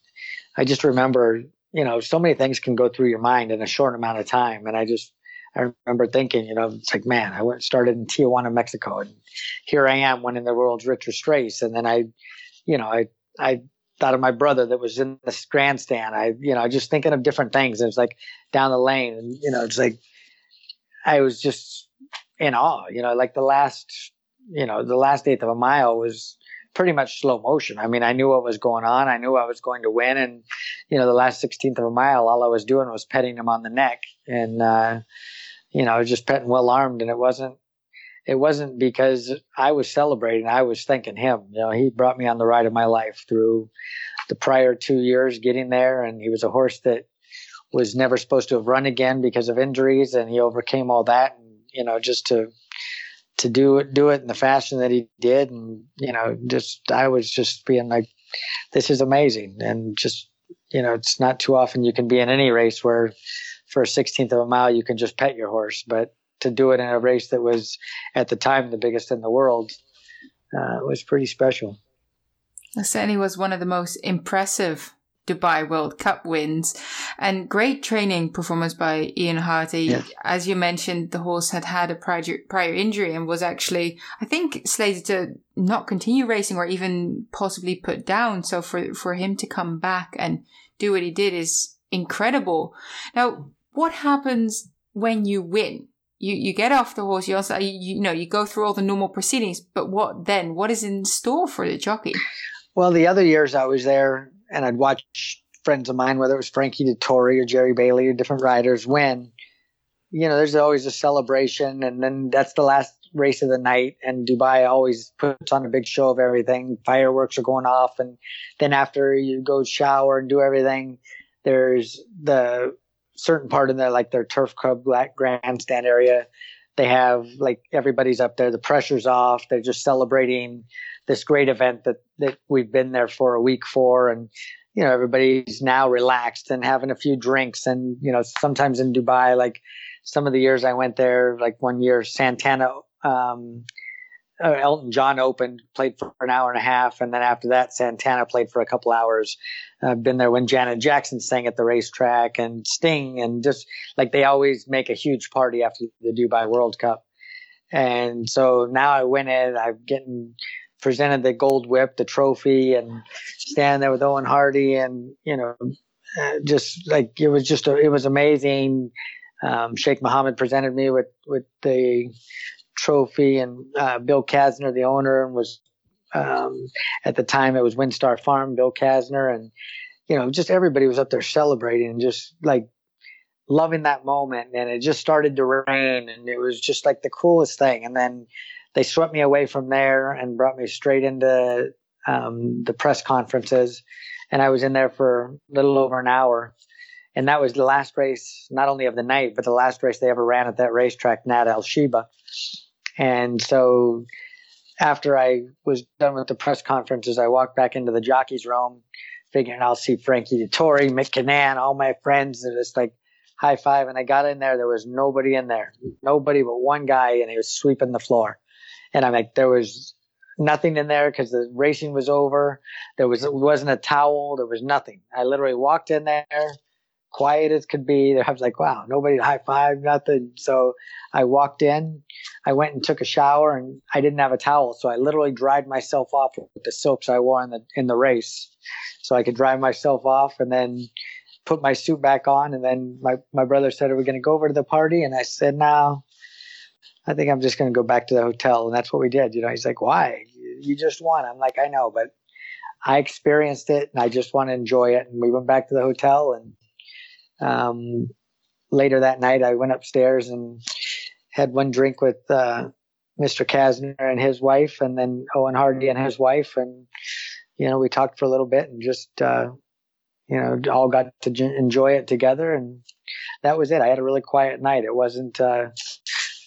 I just remember, you know, so many things can go through your mind in a short amount of time. And I just, I remember thinking, you know, it's like, man, I went started in Tijuana, Mexico, and here I am winning the world's richest race. And then I, you know, I, I thought of my brother that was in the grandstand. I, you know, just thinking of different things. It was like down the lane, and you know, it's like I was just in awe. You know, like the last, you know, the last eighth of a mile was pretty much slow motion. I mean, I knew what was going on. I knew I was going to win. And, you know, the last 16th of a mile, all I was doing was petting him on the neck. And, uh, you know, I was just petting well armed. And it wasn't, it wasn't because I was celebrating. I was thanking him. You know, he brought me on the ride of my life through the prior two years getting there. And he was a horse that was never supposed to have run again because of injuries. And he overcame all that And you know, just to to do it do it in the fashion that he did, and you know, just I was just being like, this is amazing, and just you know, it's not too often you can be in any race where for a sixteenth of a mile you can just pet your horse, but to do it in a race that was at the time the biggest in the world uh, was pretty special. It certainly was one of the most impressive Dubai World Cup wins and great training performance by Eoin Harty. Yeah. As you mentioned, the horse had had a prior, prior injury and was actually, I think, slated to not continue racing or even possibly put down. So for, for him to come back and do what he did is incredible. Now, what happens when you win? You, you get off the horse, you also, you, you know, you go through all the normal proceedings, but what then? What is in store for the jockey? Well, the other years I was there, and I'd watch friends of mine, whether it was Frankie Dettori or Jerry Bailey or different riders, win. You know, there's always a celebration, and then that's the last race of the night. And Dubai always puts on a big show of everything. Fireworks are going off, and then after you go shower and do everything, there's the certain part in there, like their turf club grandstand area. They have like everybody's up there. The pressure's off. They're just celebrating this great event that that we've been there for a week for, and you know everybody's now relaxed and having a few drinks, and you know sometimes in Dubai, like some of the years I went there, like one year Santana. Um, uh, Elton John opened, played for an hour and a half, and then after that, Santana played for a couple hours. I've been there when Janet Jackson sang at the racetrack, and Sting, and just like they always make a huge party after the Dubai World Cup. And so now I win it. I'm getting presented the gold whip, the trophy, and stand there with Eoin Harty, and you know, uh, just like it was just a, it was amazing. Um, Sheikh Mohammed presented me with with the trophy, and uh, Bill Casner, the owner, and was um, at the time it was WinStar Farm, Bill Casner, and you know, just everybody was up there celebrating and just like loving that moment. And it just started to rain, and it was just like the coolest thing. And then they swept me away from there and brought me straight into um, the press conferences. And I was in there for a little over an hour. And that was the last race, not only of the night, but the last race they ever ran at that racetrack, Nad Al Sheba. And so after I was done with the press conferences, I walked back into the jockey's room, figuring I'll see Frankie Dettori, Mick Kinane, all my friends, and it's like high five. And I got in there, there was nobody in there, nobody but one guy, and he was sweeping the floor. And I'm like, there was nothing in there because the racing was over. There was wasn't a towel. There was nothing. I literally walked in there, quiet as could be. I was like, wow, nobody high five, nothing. So I walked in, I went and took a shower, and I didn't have a towel, so I literally dried myself off with the soaps I wore in the in the race, so I could dry myself off, and then put my suit back on. And then my my brother said, "Are we going to go over to the party?" And I said, "No." I think I'm just going to go back to the hotel. And that's what we did. You know, he's like, why? You just won. I'm like, I know, but I experienced it and I just want to enjoy it. And we went back to the hotel and um, later that night, I went upstairs and had one drink with uh, Mr. Casner and his wife, and then Eoin Harty and his wife, and you know we talked for a little bit and just uh, you know all got to j- enjoy it together, and that was it. I had a really quiet night. It wasn't. Uh,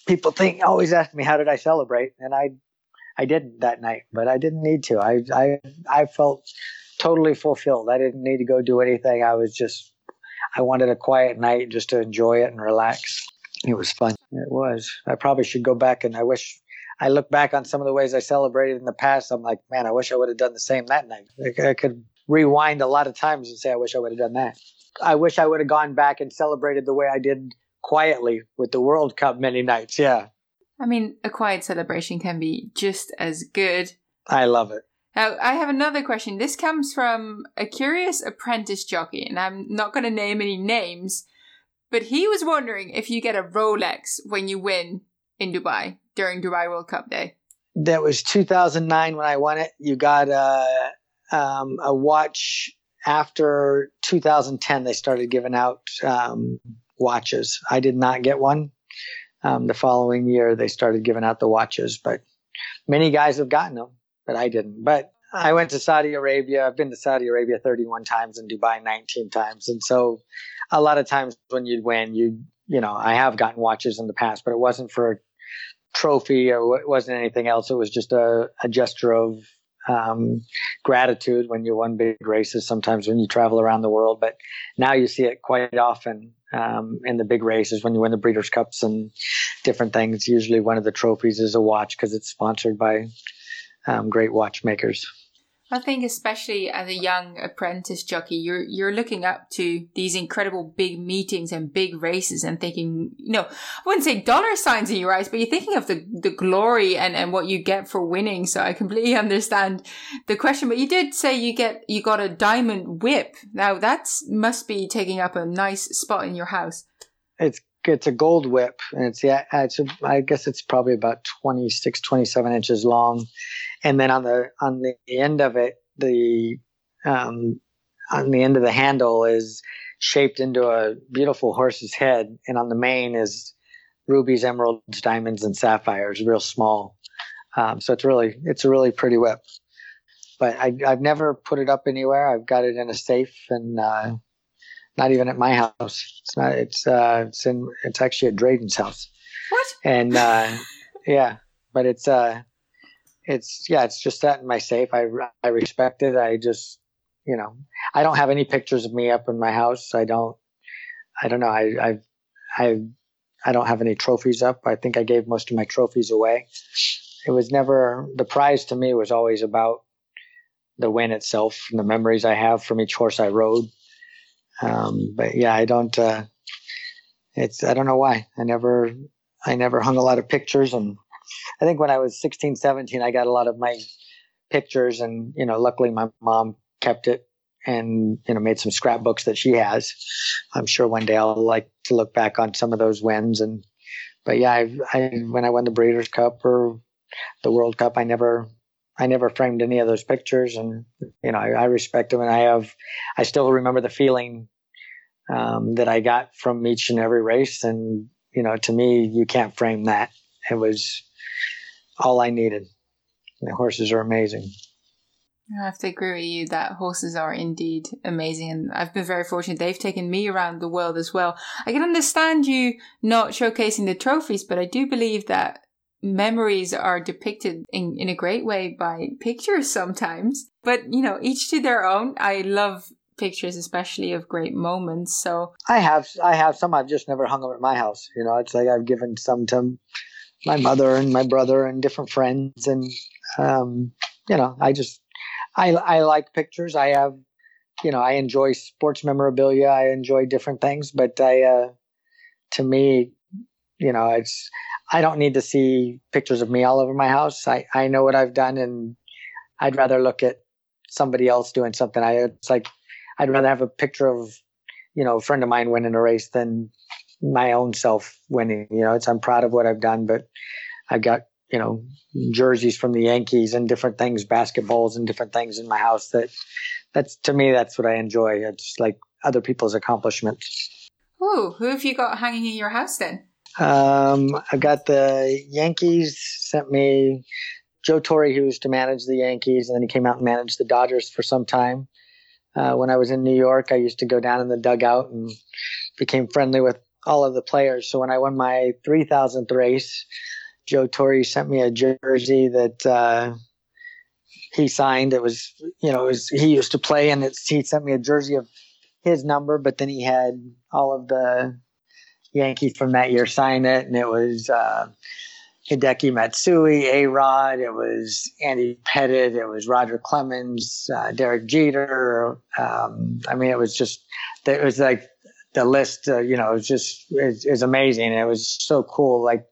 people think always ask me how did I celebrate, and I I didn't that night, but I didn't need to. I I I felt totally fulfilled. I didn't need to go do anything. I was just I wanted a quiet night just to enjoy it and relax. It was fun. It was. I probably should go back and I wish I look back on some of the ways I celebrated in the past. I'm like, man, I wish I would have done the same that night. I could rewind a lot of times and say, I wish I would have done that. I wish I would have gone back and celebrated the way I did quietly with the World Cup many nights. Yeah. I mean, a quiet celebration can be just as good. I love it. Now, I have another question. This comes from a curious apprentice jockey, and I'm not going to name any names, but he was wondering if you get a Rolex when you win in Dubai during Dubai World Cup Day. That was 2009 when I won it. You got a, um, a watch after 2010. They started giving out um, watches. I did not get one. Um, the following year, they started giving out the watches, but many guys have gotten them but I didn't. But I went to Saudi Arabia. I've been to Saudi Arabia 31 times and Dubai 19 times. And so a lot of times when you'd win, you, you know, I have gotten watches in the past, but it wasn't for a trophy or it wasn't anything else. It was just a, a gesture of um, gratitude when you won big races, sometimes when you travel around the world. But now you see it quite often um, in the big races when you win the Breeders' Cups and different things. Usually one of the trophies is a watch because it's sponsored by um, great watchmakers. I think especially as a young apprentice jockey, you're you're looking up to these incredible big meetings and big races and thinking, you know, I wouldn't say dollar signs in your eyes, but you're thinking of the, the glory and, and what you get for winning. So I completely understand the question. But you did say you get you got a diamond whip. Now that's must be taking up a nice spot in your house. It's it's a gold whip and it's yeah it's a, I guess it's probably about 26 27 inches long and then on the on the end of it, the um, on the end of the handle is shaped into a beautiful horse's head, and on the mane is rubies, emeralds, diamonds, and sapphires, real small. Um, so it's really it's a really pretty whip. But I I, have never put it up anywhere. I've got it in a safe, and uh, not even at my house. It's not. It's uh, it's in. It's actually at Drayden's house. What? And uh, yeah, but it's uh, it's yeah, it's just that in my safe. I I respect it. I just you know I don't have any pictures of me up in my house. I don't I don't know. I I I I don't have any trophies up. I think I gave most of my trophies away. It was never the prize to me was always about the win itself and the memories I have from each horse I rode. Um, but yeah, I don't. Uh, it's I don't know why I never I never hung a lot of pictures and I think when I was 16, 17, I got a lot of my pictures and, you know, luckily my mom kept it and, you know, made some scrapbooks that she has. I'm sure one day I'll like to look back on some of those wins. And, but yeah, I, I when I won the Breeders' Cup or the World Cup, I never, I never framed any of those pictures, and you know I, I respect them, and I have, I still remember the feeling um, that I got from each and every race, and you know to me you can't frame that. It was all I needed. The horses are amazing. I have to agree with you that horses are indeed amazing, and I've been very fortunate. They've taken me around the world as well. I can understand you not showcasing the trophies, but I do believe that memories are depicted in, in a great way by pictures sometimes. But, you know, each to their own. I love pictures, especially of great moments. So I have, I have some. I've just never hung them at my house. You know, it's like I've given some to my mother and my brother and different friends and um, you know i just i i like pictures i have you know, I enjoy sports memorabilia. I enjoy different things, but I, uh, to me, you know, it's, I don't need to see pictures of me all over my house. I, I know what I've done and I'd rather look at somebody else doing something. I, it's like, I'd rather have a picture of, you know, a friend of mine winning a race than my own self winning. You know, it's, I'm proud of what I've done, but I've got, you know, jerseys from the Yankees and different things, basketballs and different things in my house that that's to me that's what I enjoy. It's like other people's accomplishments. Oh, who have you got hanging in your house then? Um, I got the Yankees sent me Joe Torre, who used to manage the Yankees, and then he came out and managed the Dodgers for some time. Uh, when I was in New York, I used to go down in the dugout and became friendly with all of the players. So when I won my 3000th race, Joe Torre sent me a jersey that uh, he signed. It was, you know, was, he used to play, and he sent me a jersey of his number, but then he had all of the Yankees from that year sign it, and it was uh, Hideki Matsui, A Rod, it was Andy Pettitte, it was Roger Clemens, uh, Derek Jeter. Um, I mean, it was just, it was like the list, uh, you know, it was just, it, it was amazing. It was so cool. Like,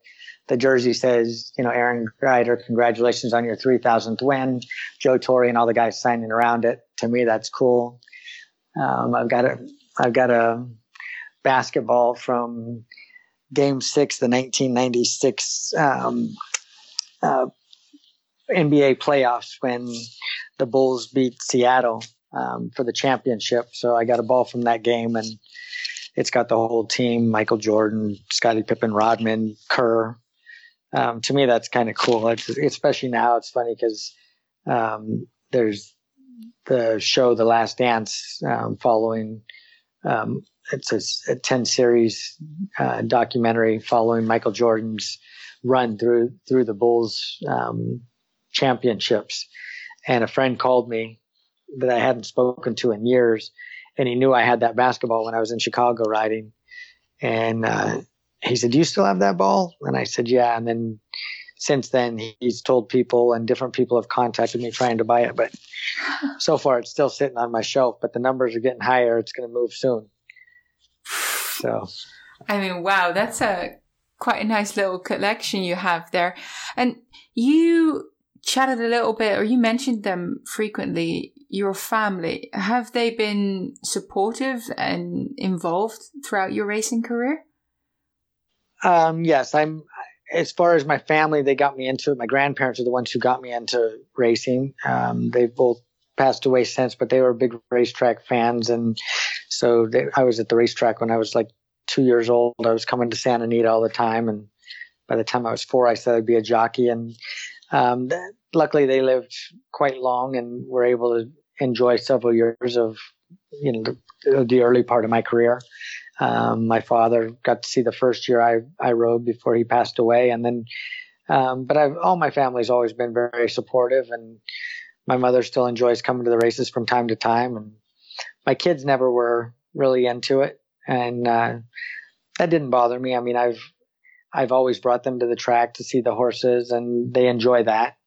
the jersey says, you know, Aaron Gryder, congratulations on your 3000th win. Joe Torre and all the guys signing around it. To me, that's cool. Um, I've got a, I've got a basketball from game six, the 1996, um, uh, NBA playoffs when the Bulls beat Seattle, um, for the championship. So I got a ball from that game and it's got the whole team, Michael Jordan, Scottie Pippen, Rodman, Kerr, um, to me that's kind of cool. It's, especially now, it's funny because um, there's the show The Last Dance um, following. Um, it's a, a, ten series uh, documentary following Michael Jordan's run through through the Bulls um, championships, and a friend called me that I hadn't spoken to in years, and he knew I had that basketball when I was in Chicago riding, and uh, he said, Do you still have that ball? And I said, Yeah. And then since then, he's told people, and different people have contacted me trying to buy it. But so far, it's still sitting on my shelf, but the numbers are getting higher. It's going to move soon. So, I mean, wow, that's a quite a nice little collection you have there. And you chatted a little bit, or you mentioned them frequently. Your family, have they been supportive and involved throughout your racing career? Um, yes, I'm. As far as my family, they got me into it. My grandparents are the ones who got me into racing. Um, they've both passed away since, but they were big racetrack fans, and so they, I was at the racetrack when I was like two years old. I was coming to Santa Anita all the time, and by the time I was four, I said I'd be a jockey. And um, luckily, they lived quite long and were able to enjoy several years of you know the, the early part of my career. Um, my father got to see the first year I, I rode before he passed away. And then, um, but I've, all my family's always been very supportive and my mother still enjoys coming to the races from time to time. And my kids never were really into it. And, uh, that didn't bother me. I mean, I've, I've always brought them to the track to see the horses and they enjoy that.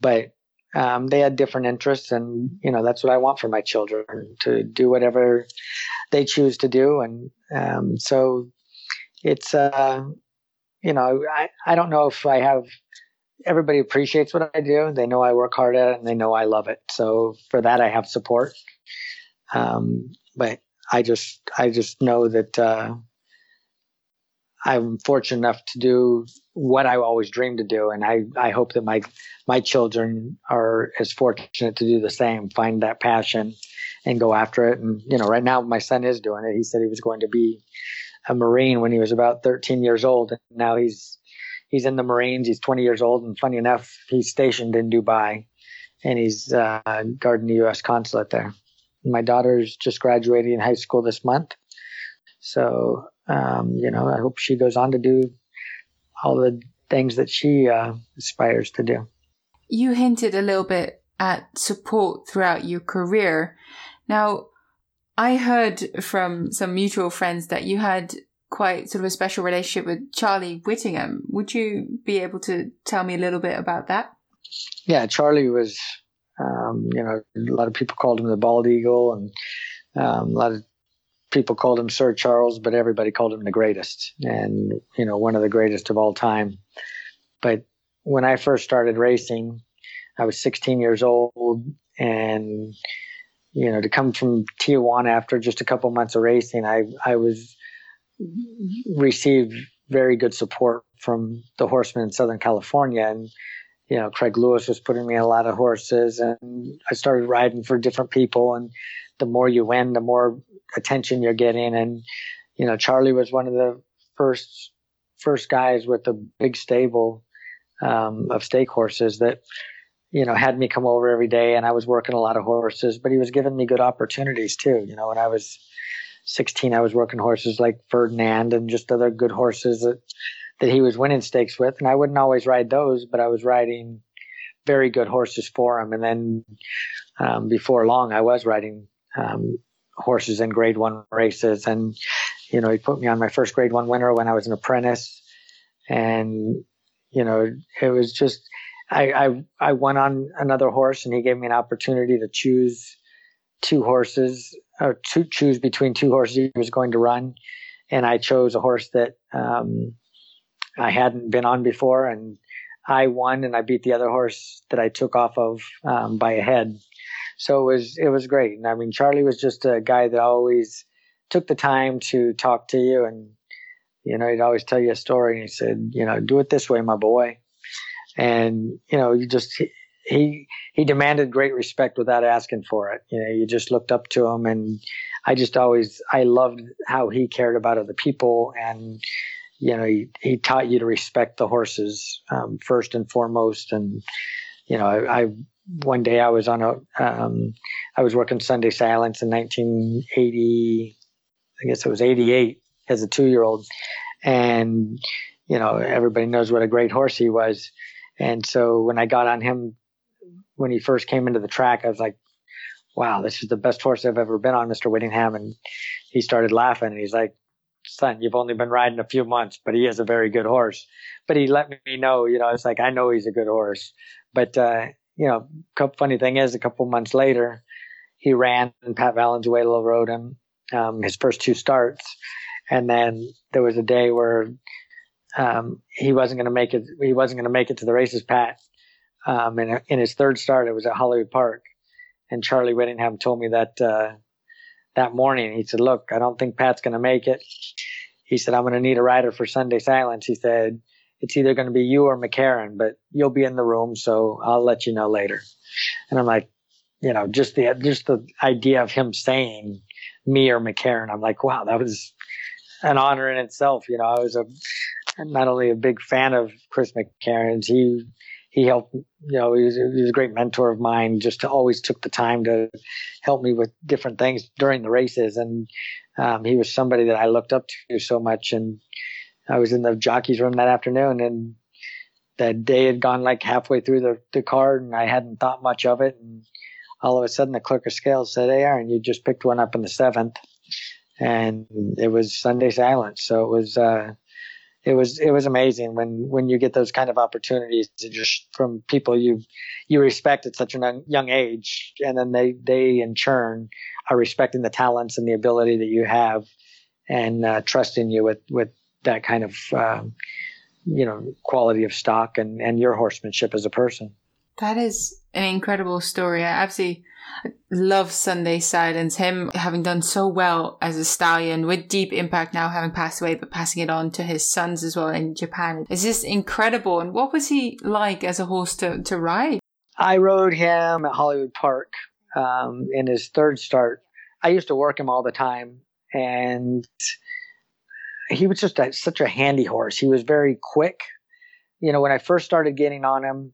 But um, they had different interests, and you know that's what I want for my children to do whatever they choose to do, and um, so it's uh, you know I I don't know if I have everybody appreciates what I do. They know I work hard at it, and they know I love it. So for that, I have support. Um, but I just I just know that uh, I'm fortunate enough to do what I always dreamed to do, and I, I hope that my my children are as fortunate to do the same, find that passion, and go after it. And you know, right now my son is doing it. He said he was going to be a Marine when he was about 13 years old, and now he's he's in the Marines. He's 20 years old, and funny enough, he's stationed in Dubai, and he's uh, guarding the U.S. consulate there. My daughter's just graduating high school this month, so um, you know, I hope she goes on to do all the things that she uh, aspires to do. You hinted a little bit at support throughout your career. Now, I heard from some mutual friends that you had quite sort of a special relationship with Charlie Whittingham. Would you be able to tell me a little bit about that? Yeah, Charlie was Um, you know, a lot of people called him the bald eagle, and um, a lot of people called him Sir Charles, but everybody called him the greatest, and you know, one of the greatest of all time. But when I first started racing, I was 16 years old, and you know, to come from Tijuana after just a couple months of racing, I I was received very good support from the horsemen in Southern California, and you know, Craig Lewis was putting me a lot of horses, and I started riding for different people, and the more you win, the more attention you're getting, and you know, Charlie was one of the first first guys with a big stable um, of stake horses that you know, had me come over every day. And I was working a lot of horses, but he was giving me good opportunities too. You know, when I was 16, I was working horses like Ferdinand and just other good horses that, that he was winning stakes with. And I wouldn't always ride those, but I was riding very good horses for him. And then, um, before long, I was riding, um, horses in grade one races. And, you know, he put me on my first grade one winner when I was an apprentice. And, you know, it was just, I, I, I went on another horse and he gave me an opportunity to choose two horses or to choose between two horses he was going to run. And I chose a horse that, um, I hadn't been on before and I won and I beat the other horse that I took off of, um, by a head. So it was, it was great. And I mean, Charlie was just a guy that always took the time to talk to you and, you know, he'd always tell you a story and he said, you know, do it this way, my boy and you know you just he he demanded great respect without asking for it. You know you just looked up to him and i just always i loved how he cared about other people and you know he, he taught you to respect the horses um, first and foremost. And you know I, I one day i was on a um, I was working Sunday Silence in 1980 i guess it was 88 as a two year old and you know everybody knows what a great horse he was. And so when I got on him, when he first came into the track, I was like, wow, this is the best horse I've ever been on, Mr. Whittingham. And he started laughing and he's like, son, you've only been riding a few months, but he is a very good horse. But he let me know, you know, it's like, I know he's a good horse. But, uh, you know, funny thing is, a couple months later, he ran and Pat Valenzuela rode him, um, his first two starts. And then there was a day where um, he wasn't going to make it. He wasn't going to make it to the races, Pat. Um, in, in his third start, it was at Hollywood Park, and Charlie Whittingham told me that uh, that morning. He said, "Look, I don't think Pat's going to make it." He said, "I'm going to need a rider for Sunday Silence." He said, "It's either going to be you or McCarron, but you'll be in the room, so I'll let you know later." And I'm like, you know, just the just the idea of him saying me or McCarron, I'm like, wow, that was an honor in itself. You know, I was a not only a big fan of Chris McCarron's, he he helped. You know, he was, he was a great mentor of mine. Just to always took the time to help me with different things during the races, and um, he was somebody that I looked up to so much. And I was in the jockeys room that afternoon, and that day had gone like halfway through the, the card, and I hadn't thought much of it. And all of a sudden, the clerk of scales said, "Hey, Aaron, you just picked one up in the seventh, and it was Sunday Silence. So it was. Uh, it was it was amazing when when you get those kind of opportunities just from people you you respect at such a young age, and then they they in turn are respecting the talents and the ability that you have, and uh, trusting you with with that kind of um, you know quality of stock and and your horsemanship as a person. That is an incredible story. I absolutely love Sunday Silence. Him having done so well as a stallion with Deep Impact now having passed away, but passing it on to his sons as well in Japan. It's just incredible. And what was he like as a horse to, to ride? I rode him at Hollywood Park um, in his third start. I used to work him all the time, and he was just a, such a handy horse. He was very quick. You know, when I first started getting on him,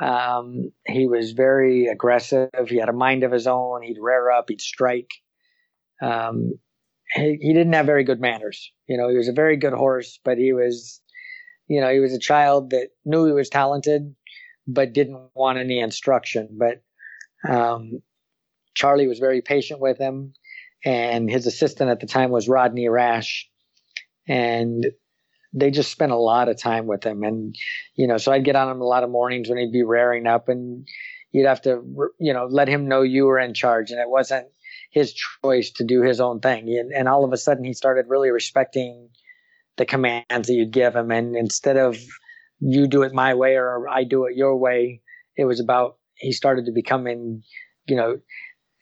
um, he was very aggressive. He had a mind of his own. He'd rear up. He'd strike. Um, he, he didn't have very good manners. You know, he was a very good horse, but he was, you know, he was a child that knew he was talented, but didn't want any instruction. But um, Charlie was very patient with him, and his assistant at the time was Rodney Rash, and they just spent a lot of time with him. And, you know, so I'd get on him a lot of mornings when he'd be raring up and, you'd have to, you know, let him know you were in charge and it wasn't his choice to do his own thing. And, and all of a sudden he started really respecting the commands that you'd give him. And instead of you do it my way or I do it your way, it was about, he started to becoming, you know,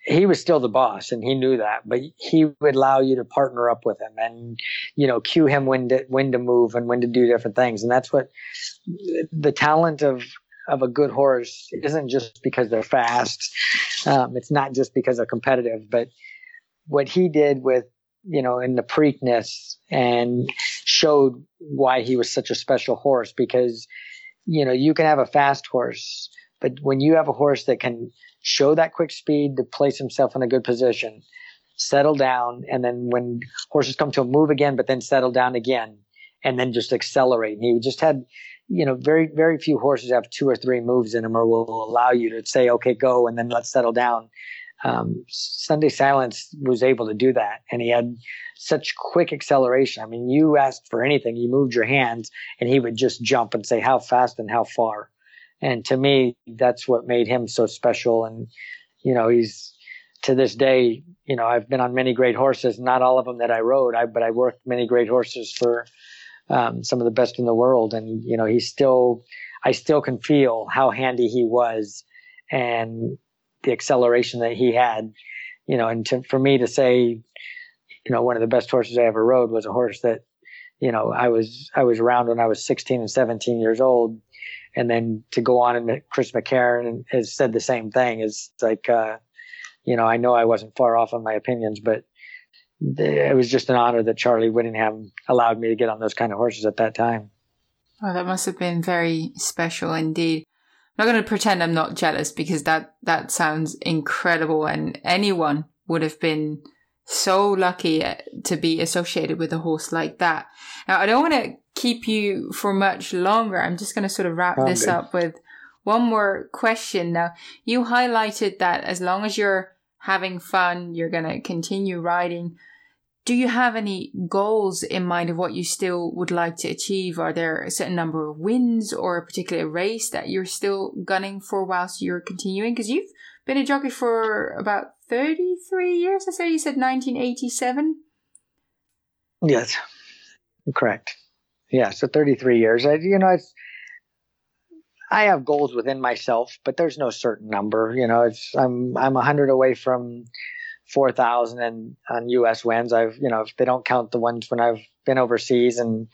he was still the boss and he knew that, but he would allow you to partner up with him and, you know, cue him when to, when to move and when to do different things. And that's what the talent of, of a good horse isn't just because they're fast. Um, it's not just because they're competitive, but what he did with, you know, in the Preakness and showed why he was such a special horse because, you know, you can have a fast horse, but when you have a horse that can show that quick speed to place himself in a good position, settle down, and then when horses come to a move again, but then settle down again, and then just accelerate. And he just had, you know, very, very few horses have two or three moves in them or will allow you to say, okay, go, and then let's settle down. Um, Sunday Silence was able to do that, and he had such quick acceleration. I mean, you asked for anything, you moved your hands, and he would just jump and say how fast and how far. And to me, that's what made him so special. And, you know, he's to this day, you know, I've been on many great horses, not all of them that I rode, I, but I worked many great horses for um, some of the best in the world. And, you know, he's still, I still can feel how handy he was and the acceleration that he had, you know, and to, for me to say, you know, one of the best horses I ever rode was a horse that, you know, I was, I was around when I was 16 and 17 years old and then to go on and Chris McCarron has said the same thing. Is like, uh, you know, I know I wasn't far off on my opinions, but it was just an honor that Charlie Whittingham allowed me to get on those kind of horses at that time. Oh, that must have been very special indeed. I'm not going to pretend I'm not jealous because that that sounds incredible, and anyone would have been so lucky uh, to be associated with a horse like that. Now, I don't want to keep you for much longer. I'm just going to sort of wrap oh, this up with one more question. Now, you highlighted that as long as you're having fun, you're going to continue riding. Do you have any goals in mind of what you still would like to achieve? Are there a certain number of wins or a particular race that you're still gunning for whilst you're continuing? Because you've been a jockey for about 33 years, I say. You said 1987? Yes, correct yeah, so 33 years. I, you know, it's, I have goals within myself, but there's no certain number. You know, it's I'm I'm 100 away from 4,000 and on U.S. wins. I've you know if they don't count the ones when I've been overseas, and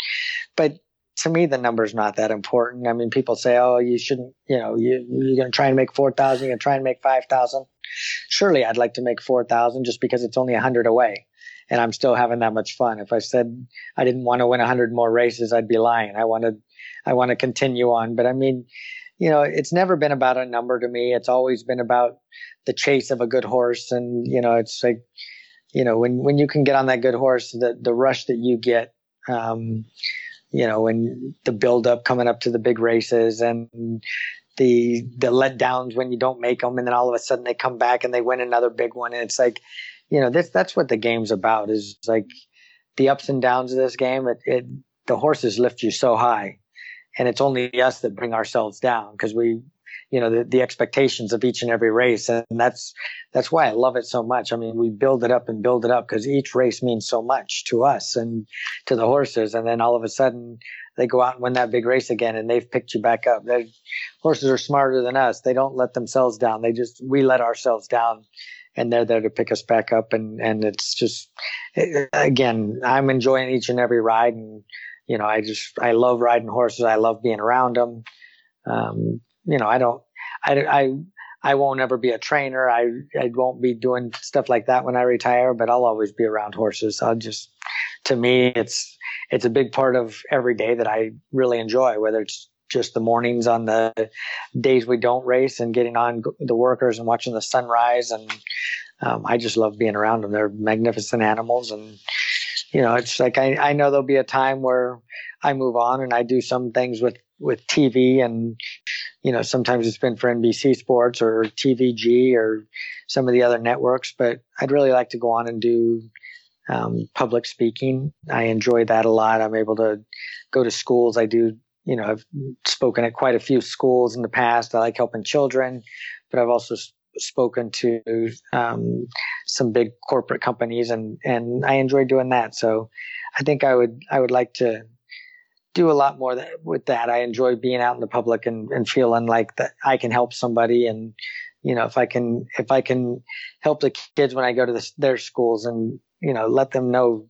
but to me the number's not that important. I mean, people say, oh, you shouldn't. You know, you you're going to try and make 4,000. You're going to try and make 5,000. Surely, I'd like to make 4,000 just because it's only 100 away and I'm still having that much fun. If I said I didn't want to win 100 more races, I'd be lying. I wanted, I want to continue on. But I mean, you know, it's never been about a number to me. It's always been about the chase of a good horse, and you know, it's like, you know, when when you can get on that good horse, the the rush that you get. Um, you know, when the build up coming up to the big races and the the letdowns when you don't make them, and then all of a sudden they come back and they win another big one, and it's like, you know, this that's what the game's about is like the ups and downs of this game. It, it the horses lift you so high, and it's only us that bring ourselves down because we, you know, the, the expectations of each and every race, and that's that's why I love it so much. I mean, we build it up and build it up because each race means so much to us and to the horses, and then all of a sudden they go out and win that big race again, and they've picked you back up. Their horses are smarter than us. They don't let themselves down. They just we let ourselves down and they're there to pick us back up. And, and it's just, again, I'm enjoying each and every ride. And, you know, I just, I love riding horses. I love being around them. Um, you know, I don't, I, I, I won't ever be a trainer. I, I won't be doing stuff like that when I retire, but I'll always be around horses. I'll just, to me, it's, it's a big part of every day that I really enjoy, whether it's just the mornings on the days we don't race and getting on the workers and watching the sunrise. And um, I just love being around them. They're magnificent animals. And, you know, it's like I, I know there'll be a time where I move on and I do some things with, with TV and, you know, sometimes it's been for NBC Sports or TVG or some of the other networks, but I'd really like to go on and do um, public speaking. I enjoy that a lot. I'm able to go to schools. I do you know, I've spoken at quite a few schools in the past. I like helping children, but I've also spoken to um, some big corporate companies, and and I enjoy doing that. So I think I would I would like to do a lot more that, with that. I enjoy being out in the public and, and feeling like that I can help somebody and you know if I can if I can help the kids when I go to the, their schools and you know let them know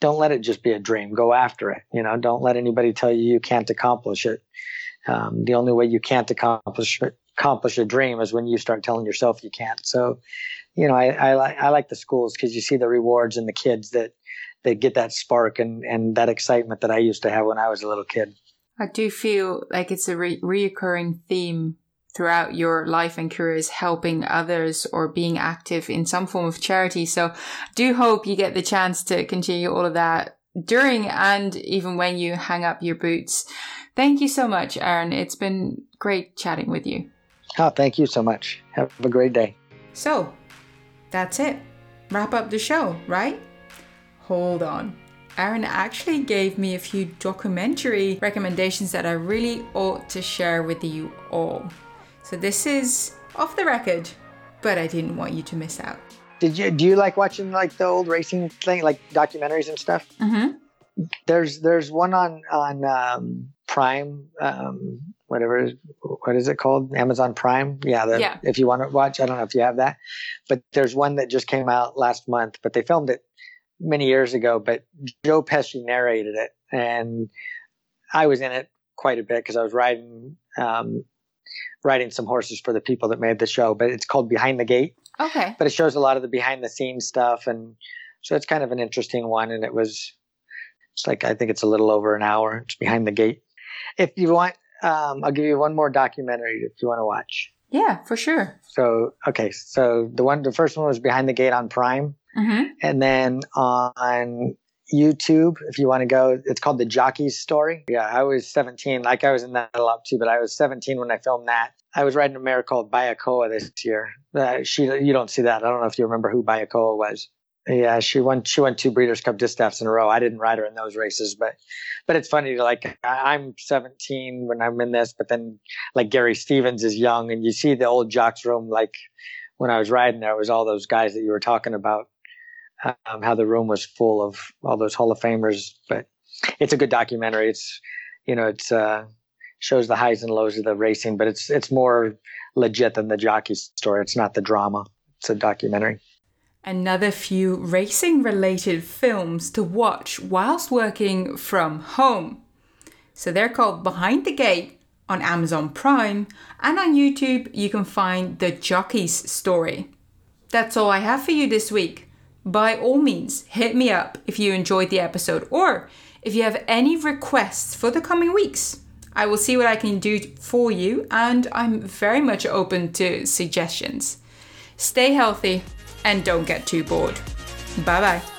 don't let it just be a dream. Go after it you know? Don't let anybody tell you you can't accomplish it. Um, the only way you can't accomplish accomplish a dream is when you start telling yourself you can't. So you know I I, I like the schools because you see the rewards and the kids that they get that spark and and that excitement that I used to have when I was a little kid. I do feel like it's a re- reoccurring theme throughout your life and career is helping others or being active in some form of charity. So do hope you get the chance to continue all of that during and even when you hang up your boots. Thank you so much, Aaron. It's been great chatting with you. Oh, thank you so much. Have a great day. So that's it. Wrap up the show, right? hold on. Aaron actually gave me a few documentary recommendations that I really ought to share with you all. So this is off the record, but I didn't want you to miss out. Did you do you like watching like the old racing thing, like documentaries and stuff? Mm-hmm. There's there's one on on um, Prime, um, whatever what is it called? Amazon Prime. Yeah, the, yeah. If you want to watch, I don't know if you have that, but there's one that just came out last month. But they filmed it many years ago, but Joe Pesci narrated it, and I was in it quite a bit because I was riding um, riding some horses for the people that made the show. But it's called Behind the Gate. Okay. But it shows a lot of the behind the scenes stuff, and so it's kind of an interesting one. And it was it's like I think it's a little over an hour. It's Behind the Gate. If you want, um, I'll give you one more documentary if you want to watch. Yeah, for sure. So okay, so the one, the first one was Behind the Gate on Prime. Mm-hmm. And then on YouTube, if you want to go, it's called The Jockey's Story. Yeah, I was 17, like I was in that a lot too, but I was 17 when I filmed that. I was riding a mare called Bayakoa this year. Uh, she, you don't see that. I don't know if you remember who Bayakoa was. Yeah, she won. She won two Breeders' Cup distaffs in a row. I didn't ride her in those races, but but it's funny. Like I'm 17 when I'm in this, but then like Gary Stevens is young, and you see the old jocks room. Like when I was riding there, it was all those guys that you were talking about um, how the room was full of all those Hall of Famers. But it's a good documentary. It's you know it's uh, shows the highs and lows of the racing, but it's it's more legit than the jockey story. It's not the drama. It's a documentary. Another few racing related films to watch whilst working from home. So they're called Behind the Gate on Amazon Prime, and on YouTube you can find The Jockey's Story. That's all I have for you this week by all means, hit me up if you enjoyed the episode or if you have any requests for the coming weeks. I will see what I can do for you, and I'm very much open to suggestions. Stay healthy and don't get too bored. Bye bye.